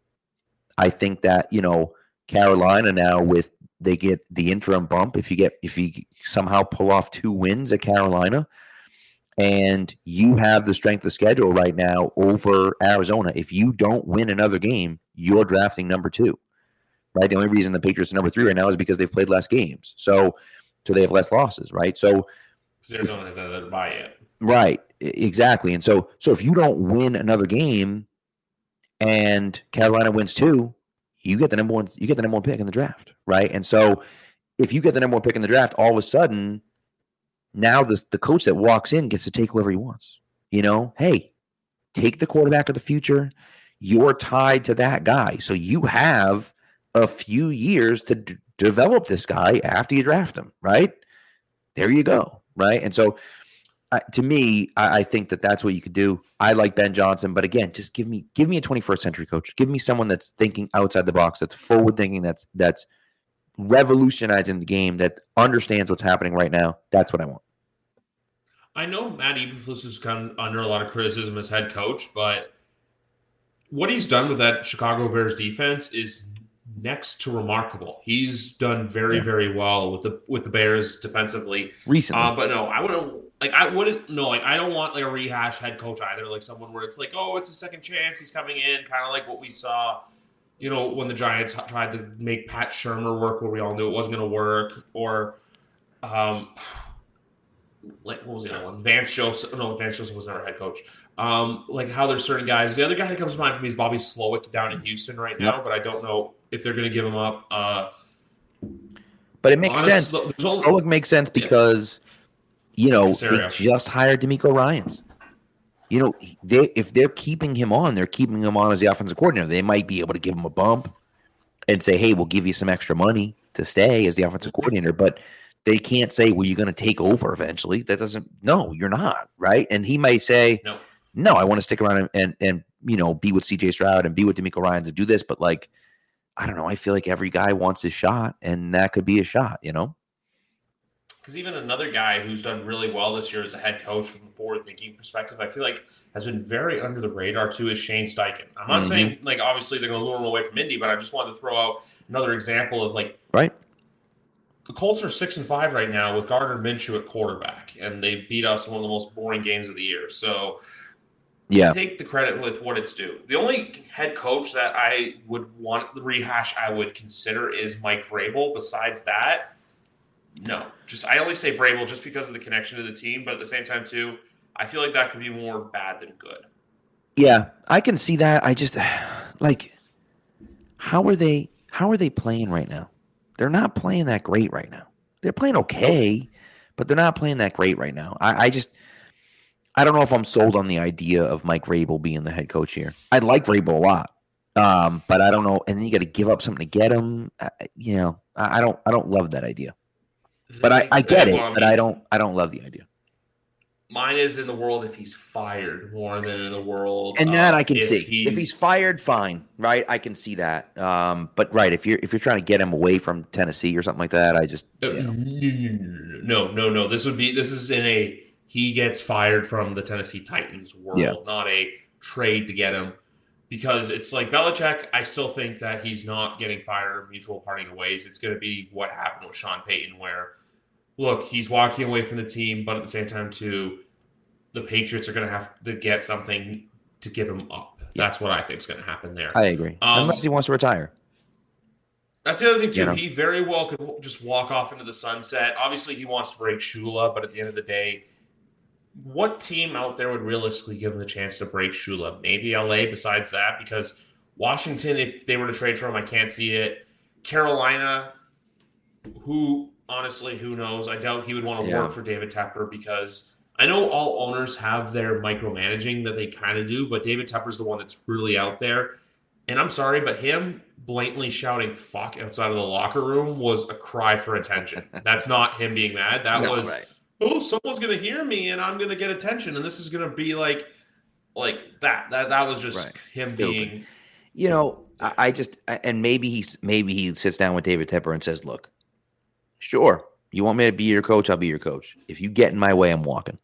I think that, you know, Carolina now with they get the interim bump if you get if you somehow pull off two wins at Carolina and you have the strength of schedule right now over Arizona. If you don't win another game, you're drafting number two. Right? The only reason the Patriots are number three right now is because they've played less games. So so they have less losses, right? So Arizona has a bye yet. Right, exactly. And so so if you don't win another game and Carolina wins two, you get the number one you get the number one pick in the draft, right? And so if you get the number one pick in the draft, all of a sudden now the the coach that walks in gets to take whoever he wants. You know, hey, take the quarterback of the future. You're tied to that guy, so you have a few years to d- develop this guy after you draft him, right? There you go, right? And so, uh, to me, I, I, think that that's what you could do. I like Ben Johnson, but again, just give me give me a 21st century coach. Give me someone that's thinking outside the box, that's forward thinking, that's that's revolutionizing the game, that understands what's happening right now. That's what I want. I know Matt Eberflus has come under a lot of criticism as head coach, but what he's done with that Chicago Bears defense is next to remarkable. He's done very, yeah. very well with the with the Bears defensively recently. Uh, but no, I wouldn't like I wouldn't no like I don't want like a rehash head coach either. Like someone where it's like, oh, it's a second chance. He's coming in, kind of like what we saw. You know, when the Giants tried to make Pat Shurmur work, where we all knew it wasn't going to work, or um, like what was the other one? Vance Joseph. No, Vance Joseph was never head coach. Um, like how there's certain guys. The other guy that comes to mind for me is Bobby Slowik down in Houston right now, yep. but I don't know if they're going to give him up. Uh, but it makes honest, sense. Slowik makes sense because yeah. You know they just hired DeMeco Ryans. You know, they if they're keeping him on, they're keeping him on as the offensive coordinator. They might be able to give him a bump and say, "Hey, we'll give you some extra money to stay as the offensive coordinator." But they can't say, "Well, you're going to take over eventually." That doesn't. No, you're not right. And he might say, "No, no I want to stick around and, and and you know be with C.J. Stroud and be with DeMeco Ryans and do this." But like, I don't know. I feel like every guy wants his shot, and that could be a shot, you know? Because even another guy who's done really well this year as a head coach from a forward thinking perspective, I feel like has been very under the radar too is Shane Steichen. I'm not mm-hmm. saying like obviously they're going to lure him away from Indy, but I just wanted to throw out another example of like right. The Colts are six and five right now with Gardner Minshew at quarterback, and they beat us in one of the most boring games of the year. So yeah, take the credit with what it's due. The only head coach that I would want the rehash I would consider is Mike Vrabel. Besides that, no. Just I only say Vrabel just because of the connection to the team, but at the same time too, I feel like that could be more bad than good. Yeah, I can see that. I just like how are they how are they playing right now? They're not playing that great right now. They're playing okay, but they're not playing that great right now. I, I just I don't know if I'm sold on the idea of Mike Vrabel being the head coach here. I like Vrabel a lot, um, but I don't know. And then you got to give up something to get him. You know, I, I, don't. I don't love that idea. But I, I get it. But I don't. I don't love the idea. Mine is in the world if he's fired more than in the world. And that I can if see. He's, if he's fired, fine, right? I can see that. Um, but right, if you're if you're trying to get him away from Tennessee or something like that, I just you know. no, no, no. This would be this is in a he gets fired from the Tennessee Titans world, yeah. not a trade to get him. Because it's like Belichick, I still think that he's not getting fired mutual parting ways. It's going to be what happened with Sean Payton, where look, he's walking away from the team, but at the same time, too, the Patriots are going to have to get something to give him up. Yeah. That's what I think is going to happen there. I agree. Um, Unless he wants to retire. That's the other thing too. You know? He very well could just walk off into the sunset. Obviously, he wants to break Shula, but at the end of the day, what team out there would realistically give him the chance to break Shula? Maybe LA. Besides that, because Washington, if they were to trade for him, I can't see it. Carolina, who honestly, who knows? I doubt he would want to yeah. work for David Tepper because I know all owners have their micromanaging that they kind of do, but David Tepper's the one that's really out there. And I'm sorry, but him blatantly shouting "fuck" outside of the locker room was a cry for attention. That's not him being mad. That no, was. Right oh, someone's gonna hear me and I'm gonna get attention, and this is gonna be like, like that. That that was just right. him being. You know, I, I just and maybe he's maybe he sits down with David Tepper and says, "Look, sure, you want me to be your coach? I'll be your coach. If you get in my way, I'm walking.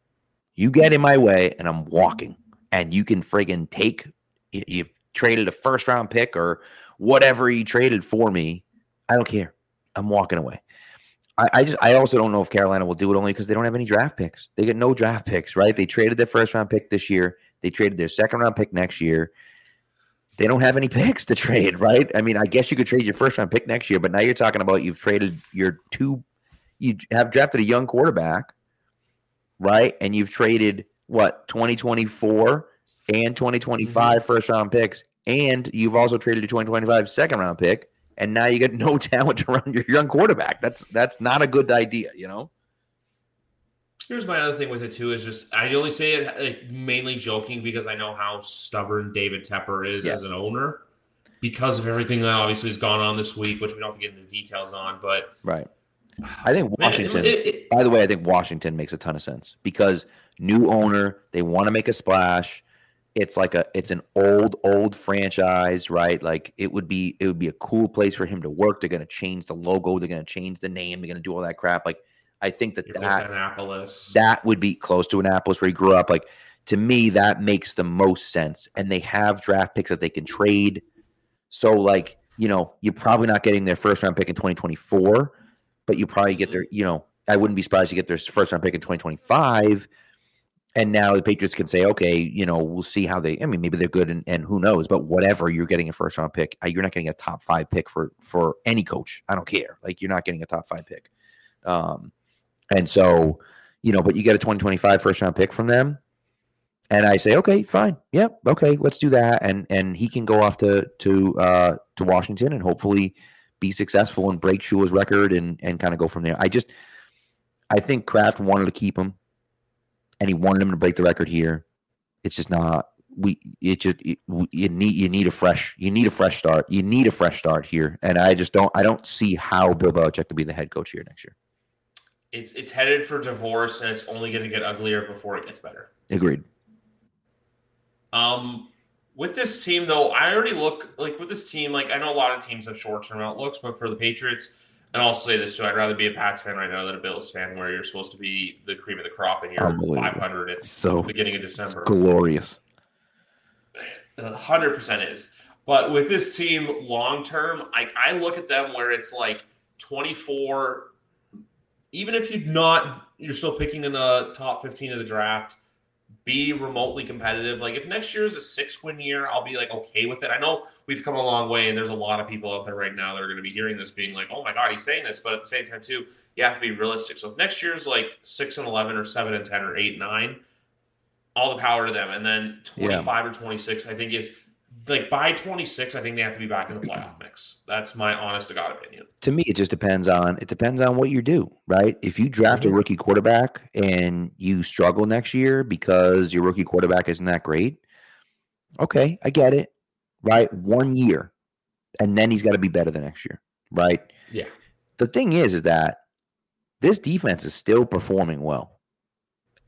You get in my way, and I'm walking. And you can friggin' take. You, you traded a first round pick or whatever you traded for me. I don't care. I'm walking away. I, I, just I also don't know if Carolina will do it only because they don't have any draft picks. They get no draft picks, right? They traded their first round pick this year. They traded their second round pick next year. They don't have any picks to trade, right? I mean, I guess you could trade your first round pick next year, but now you're talking about you've traded your two you have drafted a young quarterback, right? And you've traded what 2024 and 2025 mm-hmm. first round picks, and you've also traded a 2025 second round pick and now you get no talent around your young quarterback. That's that's not a good idea, you know. Here's my other thing with it too is just I only say it like, mainly joking because I know how stubborn David Tepper is yeah. as an owner because of everything that obviously has gone on this week, which we don't have to get into details on. But right, I think Washington. Man, it, it, by the way, I think Washington makes a ton of sense because new owner, they want to make a splash it's like a it's an old old franchise right? Like it would be it would be a cool place for him to work. They're going to change the logo. They're going to change the name. They're going to do all that crap. Like i think that that, Annapolis. that would be close to annapolis where he grew up. Like to me that makes the most sense. And they have draft picks that they can trade. So like you know you're probably not getting their first round pick in 2024 but you probably get mm-hmm. their you know i wouldn't be surprised to get their first round pick in 2025 and now the Patriots can say, okay, you know, we'll see how they. I mean, maybe they're good, and, and who knows? But whatever, you're getting a first round pick. Uh, you're not getting a top five pick for for any coach. I don't care. Like you're not getting a top five pick. Um, and so, you know, but you get a 2025 first round pick from them, and I say, okay, fine, yep, yeah, okay, let's do that, and and he can go off to to uh, to Washington and hopefully be successful and break Shula's record and and kind of go from there. I just, I think Kraft wanted to keep him and he wanted him to break the record here. It's just not. We it just it, you need you need a fresh you need a fresh start. You need a fresh start here, and I just don't I don't see how Bill Belichick could be the head coach here next year. It's it's headed for divorce, and it's only going to get uglier before it gets better. Agreed. Um, with this team though, I already look like with this team. Like I know a lot of teams have short term outlooks, but for the Patriots, And I'll say this too: I'd rather be a Pats fan right now than a Bills fan, where you're supposed to be the cream of the crop and you're 500 at so the beginning of December. glorious. hundred percent is. But with this team long term, I, I look at them where it's like 24. Even if you're not, you're still picking in the top 15 of the draft. Be remotely competitive. Like if next year is a six win year, I'll be like okay with it. I know we've come a long way, and there's a lot of people out there right now that are going to be hearing this, being like, "Oh my god, he's saying this," but at the same time, too, you have to be realistic. So if next year's like six and eleven, or seven and ten, or eight nine, all the power to them. And then 25 yeah. or 26, I think is like by 26, I think they have to be back in the playoff mix. That's my honest to God opinion. To me, it just depends on it depends on what you do, right? If you draft a rookie quarterback and you struggle next year because your rookie quarterback isn't that great, okay, I get it. Right? One year. And then he's got to be better the next year. Right? Yeah. The thing is, is that this defense is still performing well.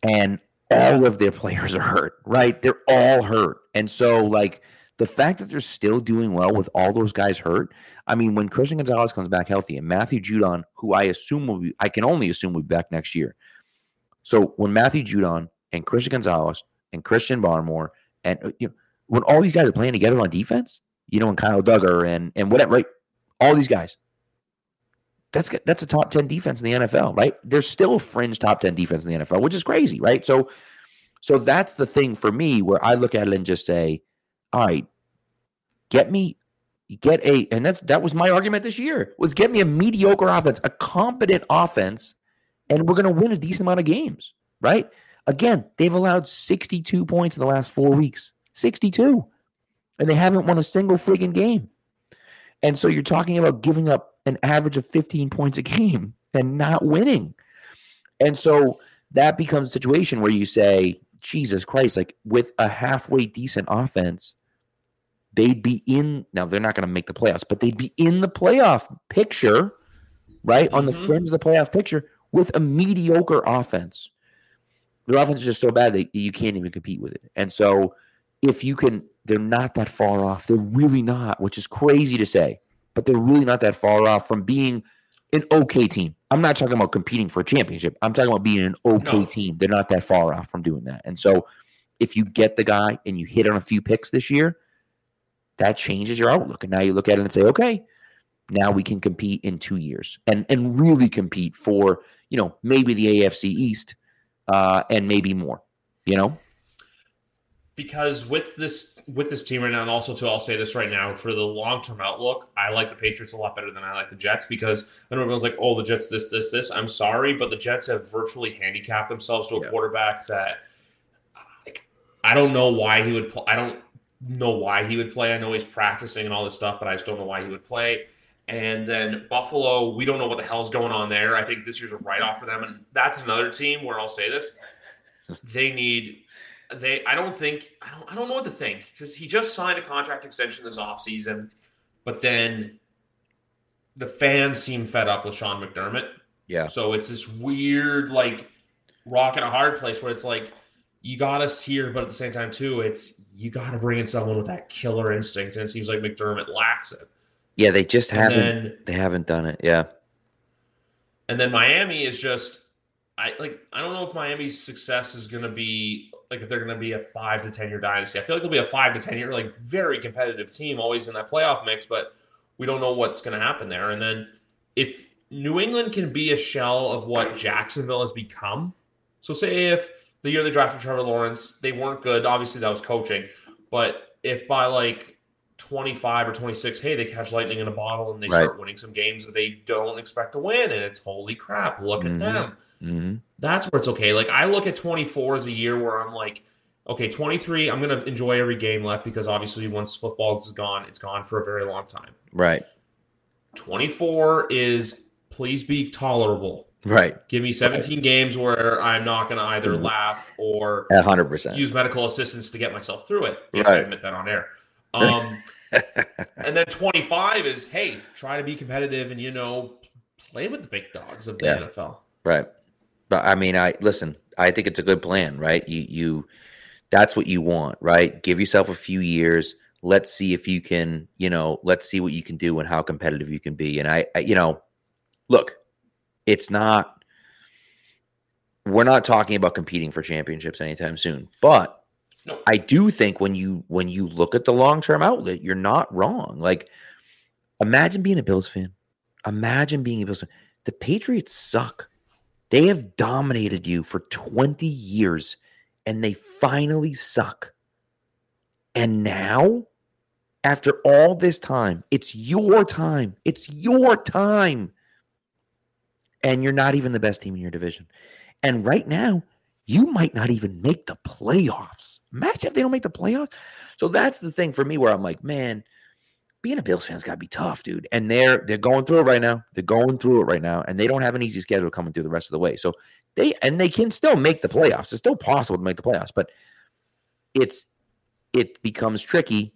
And all of their players are hurt, right? They're all hurt. And so, like, the fact that they're still doing well with all those guys hurt. I mean, when Christian Gonzalez comes back healthy and Matthew Judon, who I assume will be, I can only assume will be back next year. So when Matthew Judon and Christian Gonzalez and Christian Barmore and uh, you know, when all these guys are playing together on defense, you know, and Kyle Dugger and and whatever, right? All these guys. That's that's a top 10 defense in the NFL, right? There's still a fringe top 10 defense in the NFL, which is crazy, right? So so that's the thing for me where I look at it and just say, all right, get me get a and that's that was my argument this year was get me a mediocre offense, a competent offense, and we're going to win a decent amount of games, right? Again, they've allowed 62 points in the last 4 weeks. 62. And they haven't won a single freaking game. And so you're talking about giving up an average of 15 points a game and not winning. And so that becomes a situation where you say, Jesus Christ, like with a halfway decent offense, they'd be in now they're not going to make the playoffs but they'd be in the playoff picture right? On the mm-hmm. fringe of the playoff picture with a mediocre offense. Their offense is just so bad that you can't even compete with it. And so if you can they're not that far off. They're really not which is crazy to say but they're really not that far off from being an okay team. I'm not talking about competing for a championship. I'm talking about being an okay no. team. They're not that far off from doing that. And so if you get the guy and you hit on a few picks this year that changes your outlook. And now you look at it and say, okay, now we can compete in two years and and really compete for you know maybe the AFC East uh, and maybe more. You know, because with this with this team right now, and also to I'll say this right now for the long term outlook, I like the Patriots a lot better than I like the Jets because I know everyone's like, oh, the Jets this this this. I'm sorry, but the Jets have virtually handicapped themselves to a yeah. quarterback that. Like, I don't know why he would. I don't know why he would play. I know he's practicing and all this stuff, but I just don't know why he would play. And then Buffalo, we don't know what the hell's going on there. I think this year's a write off for them. And that's another team where I'll say this. They need they I don't think I don't I don't know what to think because he just signed a contract extension this offseason, but then the fans seem fed up with Sean McDermott. Yeah. So it's this weird like rock in a hard place where it's like you got us here, but at the same time, too, it's you got to bring in someone with that killer instinct, and it seems like McDermott lacks it. Yeah, they just and haven't. Then, they haven't done it. Yeah. And then Miami is just, I like. I don't know if Miami's success is going to be like if they're going to be a five to ten year dynasty. I feel like they'll be a five to ten year like very competitive team, always in that playoff mix, but we don't know what's going to happen there. And then if New England can be a shell of what Jacksonville has become, so say if the year they drafted Trevor Lawrence, they weren't good. Obviously, that was coaching. But if by like 25 or 26, hey, they catch lightning in a bottle and they right. start winning some games that they don't expect to win, and it's holy crap, look mm-hmm. at them. Mm-hmm. That's where it's okay. Like I look at 24 as a year where I'm like, okay, 23, I'm gonna enjoy every game left because obviously once football is gone, it's gone for a very long time. Right. 24 is please be tolerable. Right. Give me 17 right. games where I'm not going to either mm-hmm. laugh or 100% use medical assistance to get myself through it. Yes, right. I admit that on air. Um, and then 25 is hey, try to be competitive and you know play with the big dogs of the yeah. NFL. Right. But I mean, I listen. I think it's a good plan, right? You you that's what you want, right? Give yourself a few years. Let's see if you can, you know, let's see what you can do and how competitive you can be. And I, I you know, look, it's not. We're not talking about competing for championships anytime soon, but No. I do think when you when you look at the long term outlet, you're not wrong. Like, imagine being a Bills fan. Imagine being a Bills fan. The Patriots suck. They have dominated you for 20 years and they finally suck. And now, after all this time, it's your time. It's your time. And you're not even the best team in your division. And right now, you might not even make the playoffs. Imagine if they don't make the playoffs. So that's the thing for me where I'm like, man, being a Bills fan's got to be tough, dude. And they're they're going through it right now. They're going through it right now, and they don't have an easy schedule coming through the rest of the way. So they and they can still make the playoffs. It's still possible to make the playoffs, but it's it becomes tricky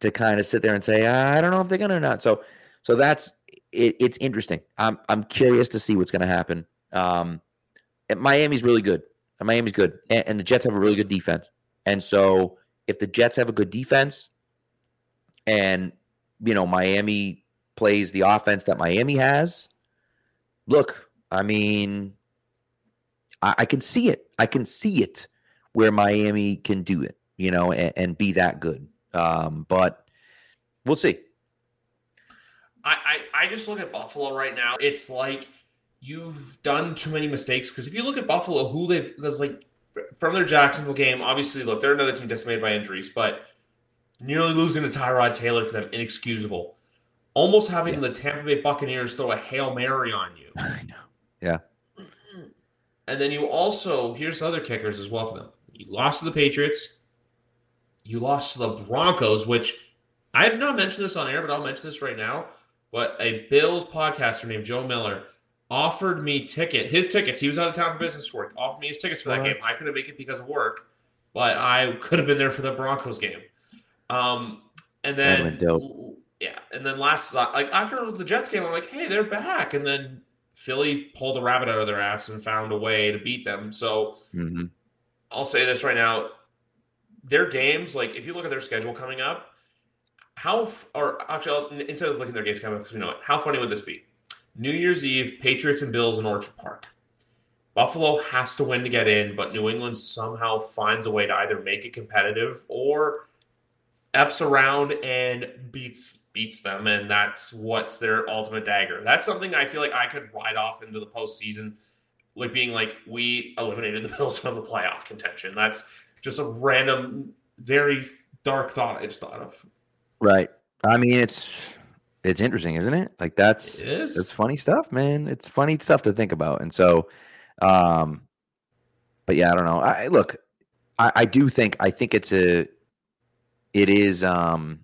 to kind of sit there and say, I don't know if they're gonna or not. So so that's it, it's interesting. I'm I'm curious to see what's gonna happen. Um, Miami's really good. Miami's good, and, and the Jets have a really good defense. And so if the Jets have a good defense, and you know Miami plays the offense that Miami has, look, I mean, I, I can see it. I can see it where Miami can do it, you know, and, and be that good. Um, but we'll see. I, I, I just look at Buffalo right now. It's like you've done too many mistakes because if you look at Buffalo, who they've like from their Jacksonville game, obviously, look, they're another team decimated by injuries, but nearly losing to Tyrod Taylor for them inexcusable. Almost having Yeah. the Tampa Bay Buccaneers throw a hail mary on you, I know. Yeah. and then you also here's other kickers as well for them. You lost to the Patriots. You lost to the Broncos, which I have not mentioned this on air, but I'll mention this right now. But a Bills podcaster named Joe Miller offered me ticket, his tickets. He was out of town for business work. Offered me his tickets for that game. I couldn't make it because of work, but I could have been there for the Broncos game. Um, and then yeah, and then last like after the Jets game, I'm like, hey, they're back, and then Philly pulled a rabbit out of their ass and found a way to beat them. So hmm I'll say this right now: their games, like if you look at their schedule coming up, how or actually instead of looking at their games coming because we know it, how funny would this be? New Year's Eve, Patriots and Bills in Orchard Park. Buffalo has to win to get in, but New England somehow finds a way to either make it competitive or f's around and beats beats them, and that's what's their ultimate dagger. That's something I feel like I could ride off into the postseason, like being like we eliminated the Bills from the playoff contention. That's just a random, very dark thought I just thought of. Right. I mean, it's it's interesting, isn't it? Like that's It is. it's funny stuff, man. It's funny stuff to think about. And so, um, but yeah, I don't know. I look, I, I do think I think it's a, it is, um,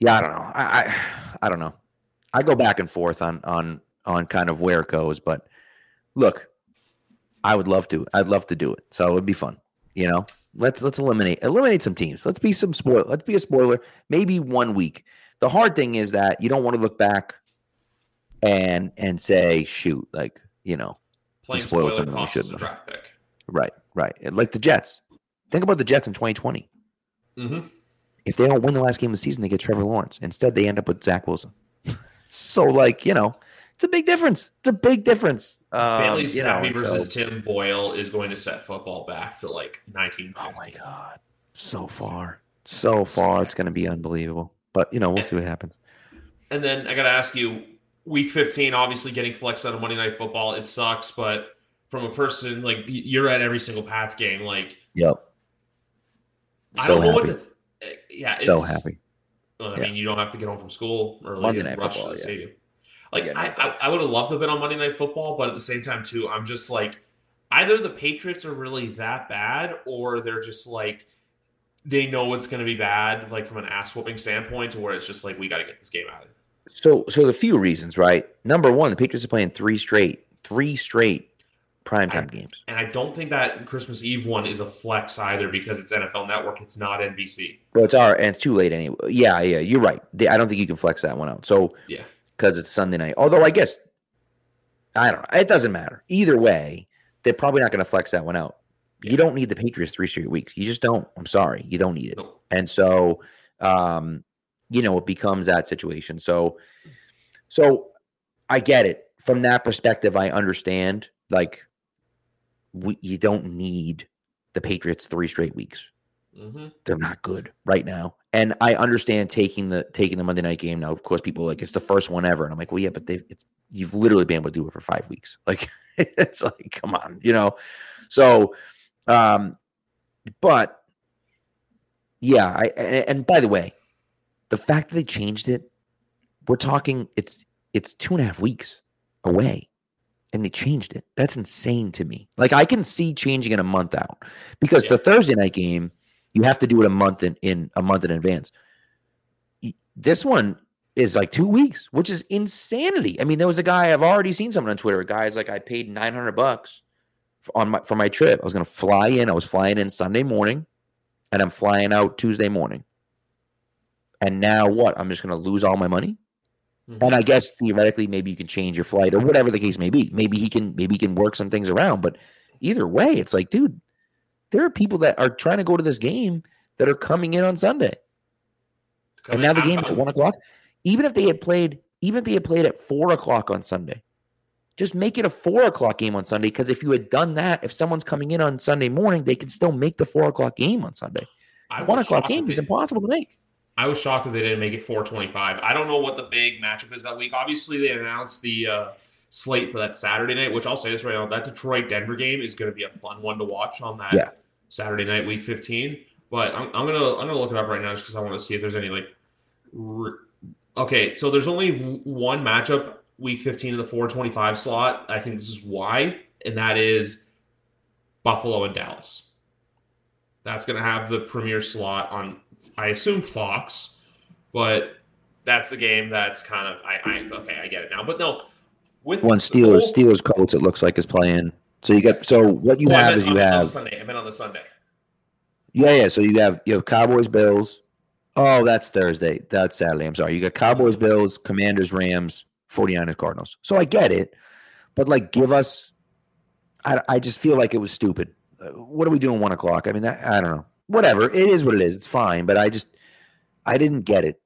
yeah, I don't know. I, I I don't know. I go back and forth on on on kind of where it goes, but look, I would love to. I'd love to do it. So it would be fun. You know, let's let's eliminate eliminate some teams. Let's be some spoil. Let's be a spoiler. Maybe one week. The hard thing is that you don't want to look back and and say, shoot, like you know, Playing spoiled something we costs us a shouldn't pick. right, right. Like the Jets. Think about the Jets in 2020. Mm-hmm. If they don't win the last game of the season, they get Trevor Lawrence. Instead, they end up with Zach Wilson. so, like you know, it's a big difference. It's a big difference. Um, Bailey you know, and so- versus Tim Boyle is going to set football back to like 1950. Oh my god, so far, so far, it's going to be unbelievable. But you know, we'll see what happens. And then I got to ask you, week 15, obviously getting flexed out of Monday Night Football, it sucks. But from a person like you're at every single Pats game, like Yep. I don't know what to. Th- yeah, so happy. Well, I Yeah. mean, you don't have to get home from school early Monday and Night rush Football, to the yeah. Like Yeah, no I, I. I would have loved to have been on Monday Night Football, but at the same time, too, I'm just like either the Patriots are really that bad, or they're just like they know it's going to be bad, like from an ass whooping standpoint, to where it's just like we got to get this game out of. So, so the few reasons, right? Number one, the Patriots are playing three straight, three straight primetime games. And I don't think that Christmas Eve one is a flex either because it's NFL Network, it's not NBC. Well, it's our and it's too late anyway. Yeah, yeah, you're right. They, I don't think you can flex that one out. So, Yeah. Because it's Sunday night. Although I guess I don't know. It doesn't matter either way. They're probably not going to flex that one out. You don't need the Patriots three straight weeks. You just don't. I'm sorry, you don't need it. Nope. And so, um, you know, it becomes that situation. So, so I get it from that perspective. I understand. Like, we, you don't need the Patriots three straight weeks. Mm-hmm. They're not good right now, and I understand taking the taking the Monday night game. Now, of course, people are like it's the first one ever, and I'm like, well, yeah, but they it's you've literally been able to do it for five weeks. Like, it's like, come on, you know. So, um, but yeah, I and, and by the way, the fact that they changed it, we're talking it's it's two and a half weeks away and they changed it. That's insane to me. Like I can see changing it a month out because Yeah. the Thursday night game, you have to do it a month in, in a month in advance. This one is like two weeks, which is insanity. I mean, there was a guy I've already seen someone on Twitter. A guy's like, I paid nine hundred bucks on my for my trip. I was going to fly in. I was flying in Sunday morning, and I'm flying out Tuesday morning. And now what? I'm just going to lose all my money. Mhm. And I guess theoretically, maybe you can change your flight or whatever the case may be. Maybe he can, maybe he can work some things around. But either way, it's like, dude, there are people that are trying to go to this game that are coming in on Sunday, and now the game's at one o'clock. Even if they had played, even if they had played at four o'clock on Sunday, just make it a four o'clock game on Sunday. Because if you had done that, if someone's coming in on Sunday morning, they can still make the four o'clock game on Sunday. I One o'clock game is impossible to make. I was shocked that they didn't make it 425. I don't know what the big matchup is that week. Obviously, they announced the uh, slate for that Saturday night, which I'll say this right now: that Detroit Denver game is going to be a fun one to watch on that Yeah. Saturday night, week 15. But I'm, I'm gonna I'm gonna look it up right now just because I want to see if there's any like. r okay, so there's only one matchup week 15 in the 425 slot. I think this is why, and that is Buffalo and Dallas. That's going to have the premier slot on, I assume Fox, but that's the game that's kind of I, I okay, I get it now. But no, with One Steelers, whole- Steelers Colts, it looks like is playing. So you got so what you have is you on- on have Sunday. I meant on the Sunday. Yeah, yeah. So you have you have Cowboys, Bills. Oh, that's Thursday. That's Saturday. I'm sorry. You got Cowboys, Bills, Commanders, Rams, 49ers, Cardinals. So I get it. But like give us I I just feel like it was stupid. Uh, What are we doing one o'clock? I mean, that, I don't know. Whatever. It is what it is. It's fine. But I just I didn't get it.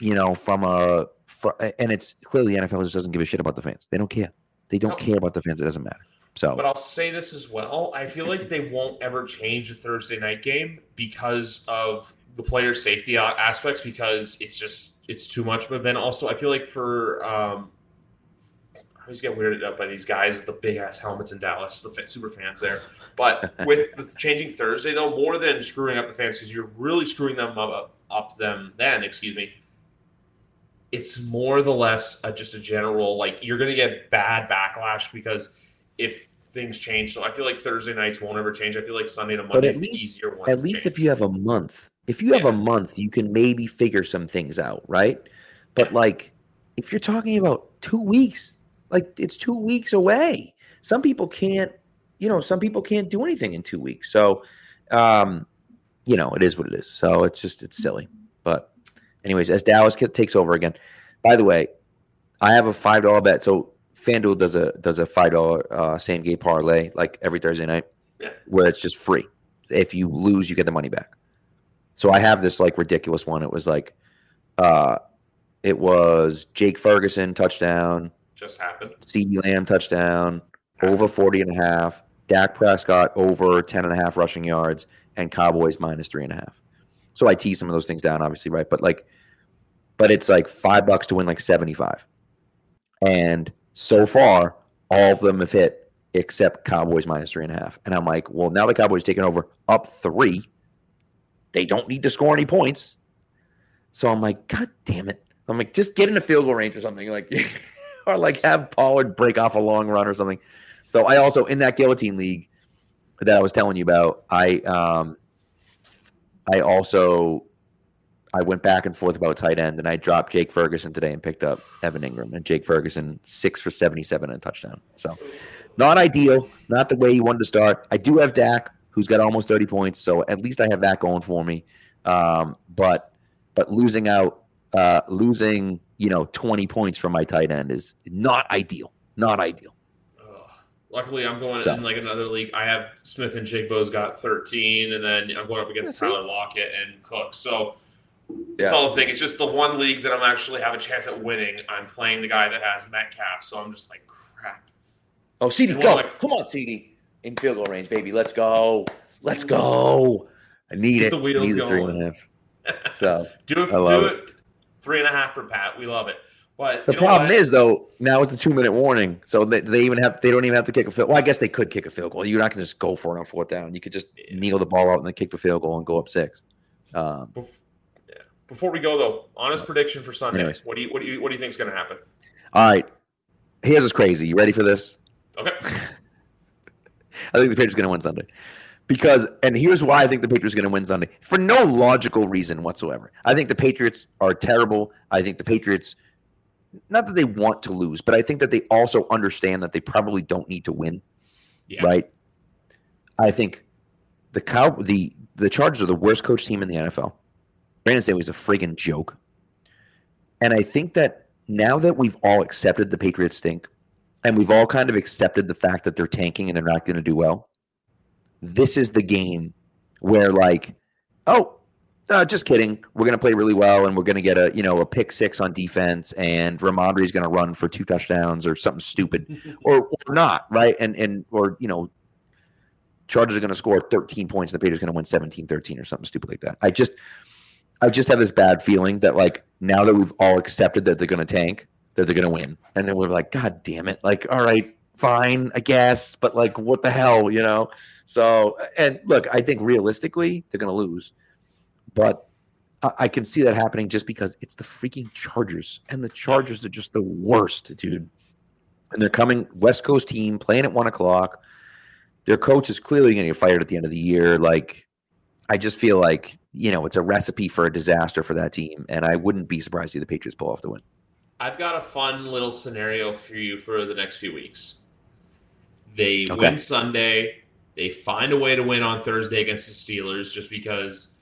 You know, from a fr- and it's clearly the NFL just doesn't give a shit about the fans. They don't care. They don't No. care about the fans. It doesn't matter. So But I'll say this as well. I feel like they won't ever change a Thursday night game because of the player safety aspects because it's just it's too much. But then also I feel like for um I always get weirded out by these guys with the big ass helmets in Dallas, the super fans there. But with the changing Thursday though, more than screwing up the fans because you're really screwing them up, up them then, excuse me. It's more the less uh, just a general like you're going to get bad backlash because if things change. So I feel like Thursday nights won't ever change. I feel like Sunday to Monday is the easier one. at least change. if you have a month. If you have a month you can maybe figure some things out right? But like if you're talking about two weeks like it's two weeks away. Some people can't you know some people can't do anything in two weeks. So um you know it is what it is. So it's just it's silly. But anyways as dallas takes over again. By the way i have a five dollar bet. So fanduel does a does a five dollar uh, same game parlay like every thursday night Yeah. where it's just free if you lose you get the money back so i have this like ridiculous one it was like uh it was jake ferguson touchdown just happened. CeeDee Lamb touchdown, over 40 and a half. Dak Prescott over 10 and a half rushing yards, and Cowboys minus three and a half. So I tease some of those things down, obviously, right? But like, but it's like five bucks to win like 75. And so far, all of them have hit except Cowboys minus three and a half. And I'm like, well, now the Cowboys taking over up three. They don't need to score any points. So I'm like, God damn it. I'm like, just get in a field goal range or something. Like, or like have Pollard break off a long run or something. So I also in that guillotine league that I was telling you about, I um I also I went back and forth about tight end and I dropped Jake Ferguson today and picked up Evan Engram and Jake Ferguson six for seventy seven and a touchdown. So not ideal, not the way you wanted to start. I do have Dak, who's got almost thirty points, so at least I have that going for me. Um, but but losing out, uh, losing you know twenty points from my tight end is not ideal. Not ideal. Luckily, I'm going So- in like another league. I have Smith-Njigba's got 13, and then I'm going up against see? Tyler Lockett and Cook. So It's all the thing. It's just the one league that I'm actually have a chance at winning. I'm playing the guy that has Metcalf, so I'm just like crap. Oh, CeeDee, go! my- Come on, CeeDee, in field goal range, baby. Let's go. Let's go. I need it. the I wheels need the three and a going. half. So Do it. I Do it. it. Three and a half for Pat. We love it. But the problem is though, now it's a two minute warning, so they, they even have they don't even have to kick a field. Well, I guess they could kick a field goal. You're not going to just go for it on fourth down. You could just Yeah. kneel the ball out and then kick the field goal and go up six. Um, yeah. Before we go though, honest prediction for Sunday. Anyways. What do you what do you what do you think's going to happen? all right, here's what's crazy. You ready for this? Okay. I think the Patriots are going to win Sunday. Because, and here's why I think the Patriots are going to win Sunday for no logical reason whatsoever. I think the Patriots are terrible. I think the Patriots, not that they want to lose, but I think that they also understand that they probably don't need to win. Yeah. Right. I think the cow, the the Chargers are the worst coach team in the NFL. Brandon Staley's a friggin' joke. And I think that now that we've all accepted the Patriots stink, and we've all kind of accepted the fact that they're tanking and they're not going to do well. This is the game where, like, oh, uh, just kidding. We're going to play really well, and we're going to get a you know a pick six on defense, and Rhamondre is going to run for two touchdowns or something stupid, or, or not, right? And and or you know, Chargers are going to score 13 points, and the Patriots are going to win 17-13 or something stupid like that. I just, I just have this bad feeling that like now that we've all accepted that they're going to tank, that they're going to win. And then we're like, God damn it. Like, all right, fine, I guess. But like, what the hell, you know? So, and look, I think realistically, they're going to lose. But I, I can see that happening just because it's the freaking Chargers. And the Chargers are just the worst, dude. And they're coming, West Coast team, playing at one o'clock. Their coach is clearly going to get fired at the end of the year. Like, I just feel like, you know, it's a recipe for a disaster for that team. And I wouldn't be surprised to see the Patriots pull off the win. I've got a fun little scenario for you for the next few weeks. They Okay. win Sunday. They find a way to win on Thursday against the Steelers just because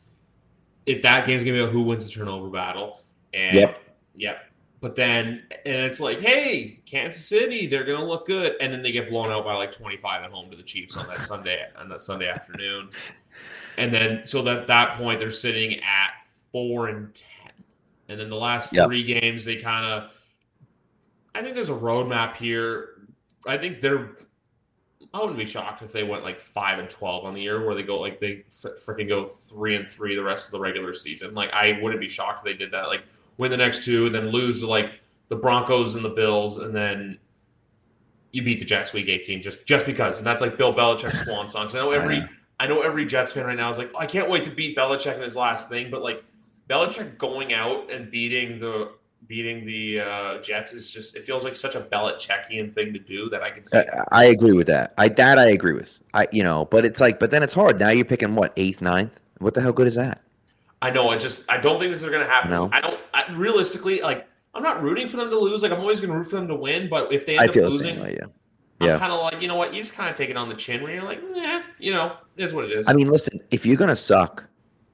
if that game's gonna be a who wins the turnover battle. And Yep. Yep. But then and it's like, hey, Kansas City, they're gonna look good. And then they get blown out by like 25 at home to the Chiefs on that Sunday on that Sunday afternoon. And then so that that point they're sitting at four and ten. And then the last Yep. three games they kind of I think there's a roadmap here. I think they're. I wouldn't be shocked if they went like five and twelve on the year, where they go like they freaking go three and three the rest of the regular season. Like I wouldn't be shocked if they did that. Like win the next two, and then lose to like the Broncos and the Bills, and then you beat the Jets week eighteen just just because. And that's like Bill Belichick's swan song. I know every. I know every Jets fan right now is like, oh, I can't wait to beat Belichick in his last thing, but like Belichick going out and beating the beating the uh, Jets is just it feels like such a Belichickian thing to do that I can see. I, I agree with that. I that I agree with. I you know, but it's like, but then it's hard. Now you're picking what eighth, ninth. What the hell good is that? I know. I just I don't think this is going to happen. I. I don't I, realistically like. I'm not rooting for them to lose. Like I'm always going to root for them to win. But if they end I up feel the losing, same way. Yeah. I'm Yeah. kind of like you know what? You just kind of take it on the chin where you're like, yeah, you know, it is what it is. I mean, listen. If you're gonna suck,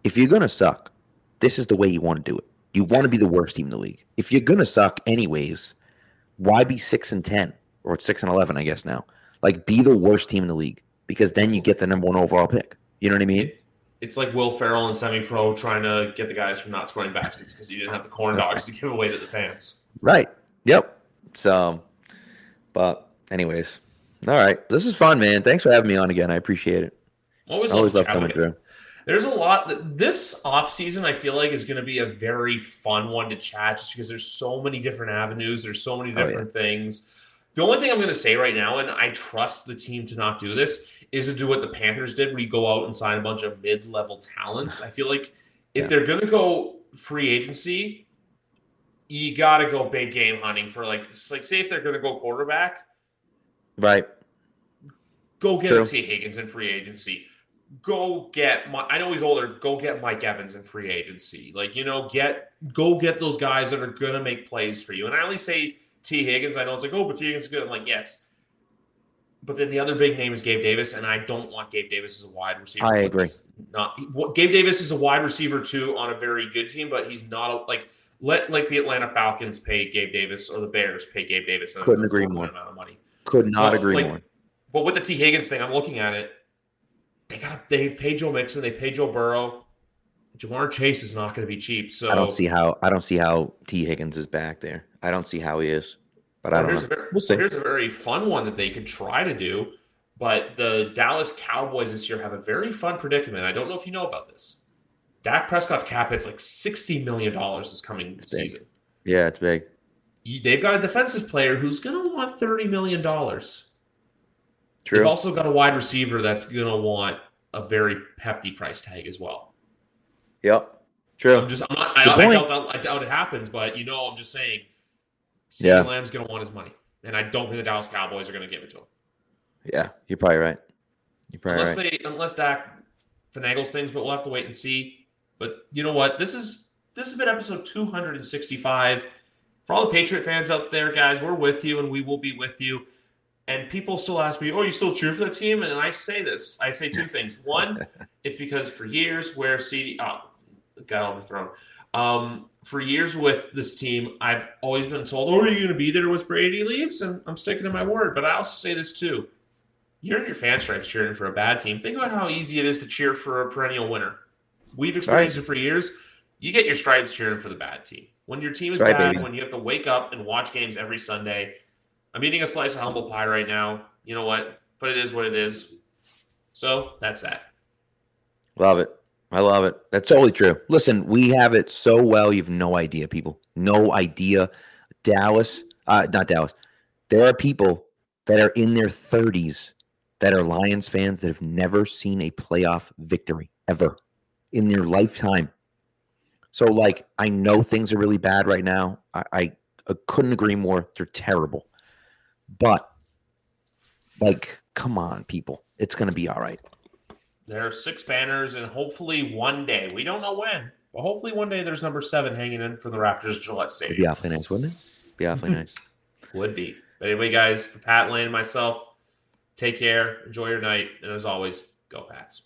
if you're gonna suck, this is the way you want to do it. You want to be the worst team in the league. If you're gonna suck anyways, why be six and ten or six and eleven? I guess now, like, be the worst team in the league because then you get the number one overall pick. You know what I mean? it's like Will Ferrell and Semi Pro trying to get the guys from not scoring baskets because you didn't have the corn dogs to give away to the fans. Right. Yep. So, but anyways, all right. This is fun, man. Thanks for having me on again. I appreciate it. Always, always love coming through. There's a lot that this off season I feel like is going to be a very fun one to chat just because there's so many different avenues, there's so many Oh, yeah. different things. The only thing I'm going to say right now, and I trust the team to not do this, is to do what the Panthers did, where you go out and sign a bunch of mid-level talents. I feel like if Yeah. they're going to go free agency, you got to go big game hunting for like, like say if they're going to go quarterback, Right. Go get True. Tee Higgins in free agency. Go get my. I know he's older. Go get Mike Evans in free agency. Like you know, get go get those guys that are gonna make plays for you. And I only say Tee Higgins. I know it's like, oh, but Tee Higgins is good. I'm like, yes. But then the other big name is Gabe Davis, and I don't want Gabe Davis as a wide receiver. I agree. Not Gabe Davis is a wide receiver too on a very good team, but he's not a, like let like the Atlanta Falcons pay Gabe Davis or the Bears pay Gabe Davis. an Couldn't agree more. Amount of money. Could not Well, agree like, more. But with the Tee Higgins thing, I'm looking at it. They got they paid Joe Mixon, they paid Joe Burrow. Ja'Marr Chase is not going to be cheap. So I don't see how I don't see how Tee Higgins is back there. I don't see how he is, but I don't here's know. A very, We'll see. Here's a very fun one that they could try to do, but the Dallas Cowboys this year have a very fun predicament. I don't know if you know about this. Dak Prescott's cap hit's like sixty million dollars this coming season. Yeah, it's big. You- They've got a defensive player who's going to want thirty million dollars. True. They've also got a wide receiver that's going to want a very hefty price tag as well. Yep. True. I'm just, I'm not, I, I, doubt I doubt it happens, but you know, I'm just saying, Yeah. Lamb's going to want his money, and I don't think the Dallas Cowboys are going to give it to him Yeah, you're probably right. You're probably unless right. they, unless Dak finagles things. But we'll have to wait and see. But you know what? This is this has been episode 265. For all the Patriot fans out there, guys, we're with you, and we will be with you. And people still ask me, "Oh, you still cheer for the team?" And I say this. I say two things. One, it's because for years where CeeDee oh, got overthrown. Um, for years with this team, I've always been told, "Oh, are you going to be there with Brady leaves?" And I'm sticking to my word. But I also say this too: you're in your fan stripes cheering for a bad team. Think about how easy it is to cheer for a perennial winner. We've experienced it for years. You get your stripes cheering for the bad team. When your team is right, bad, baby. when you have to wake up and watch games every Sunday. I'm eating a slice of humble pie right now. You know what? But it is what it is. So that's that. Love it. I love it. That's totally true. Listen, we have it so well. You have no idea, people. No idea. Dallas, uh, not Dallas. There are people that are in their 30s that are Lions fans that have never seen a playoff victory ever in their lifetime. So, like, I know things are really bad right now. I, I, I couldn't agree more. They're terrible. But, like, come on, people. It's going to be all right. There are six banners, and hopefully one day, we don't know when, but hopefully one day there's number seven hanging in for the Raptors Gillette It'd be awfully nice, wouldn't it? Be awfully mm-hmm. nice. Would be. But anyway, guys, for Pat Lane and myself, take care, enjoy your night, and as always, go Pats.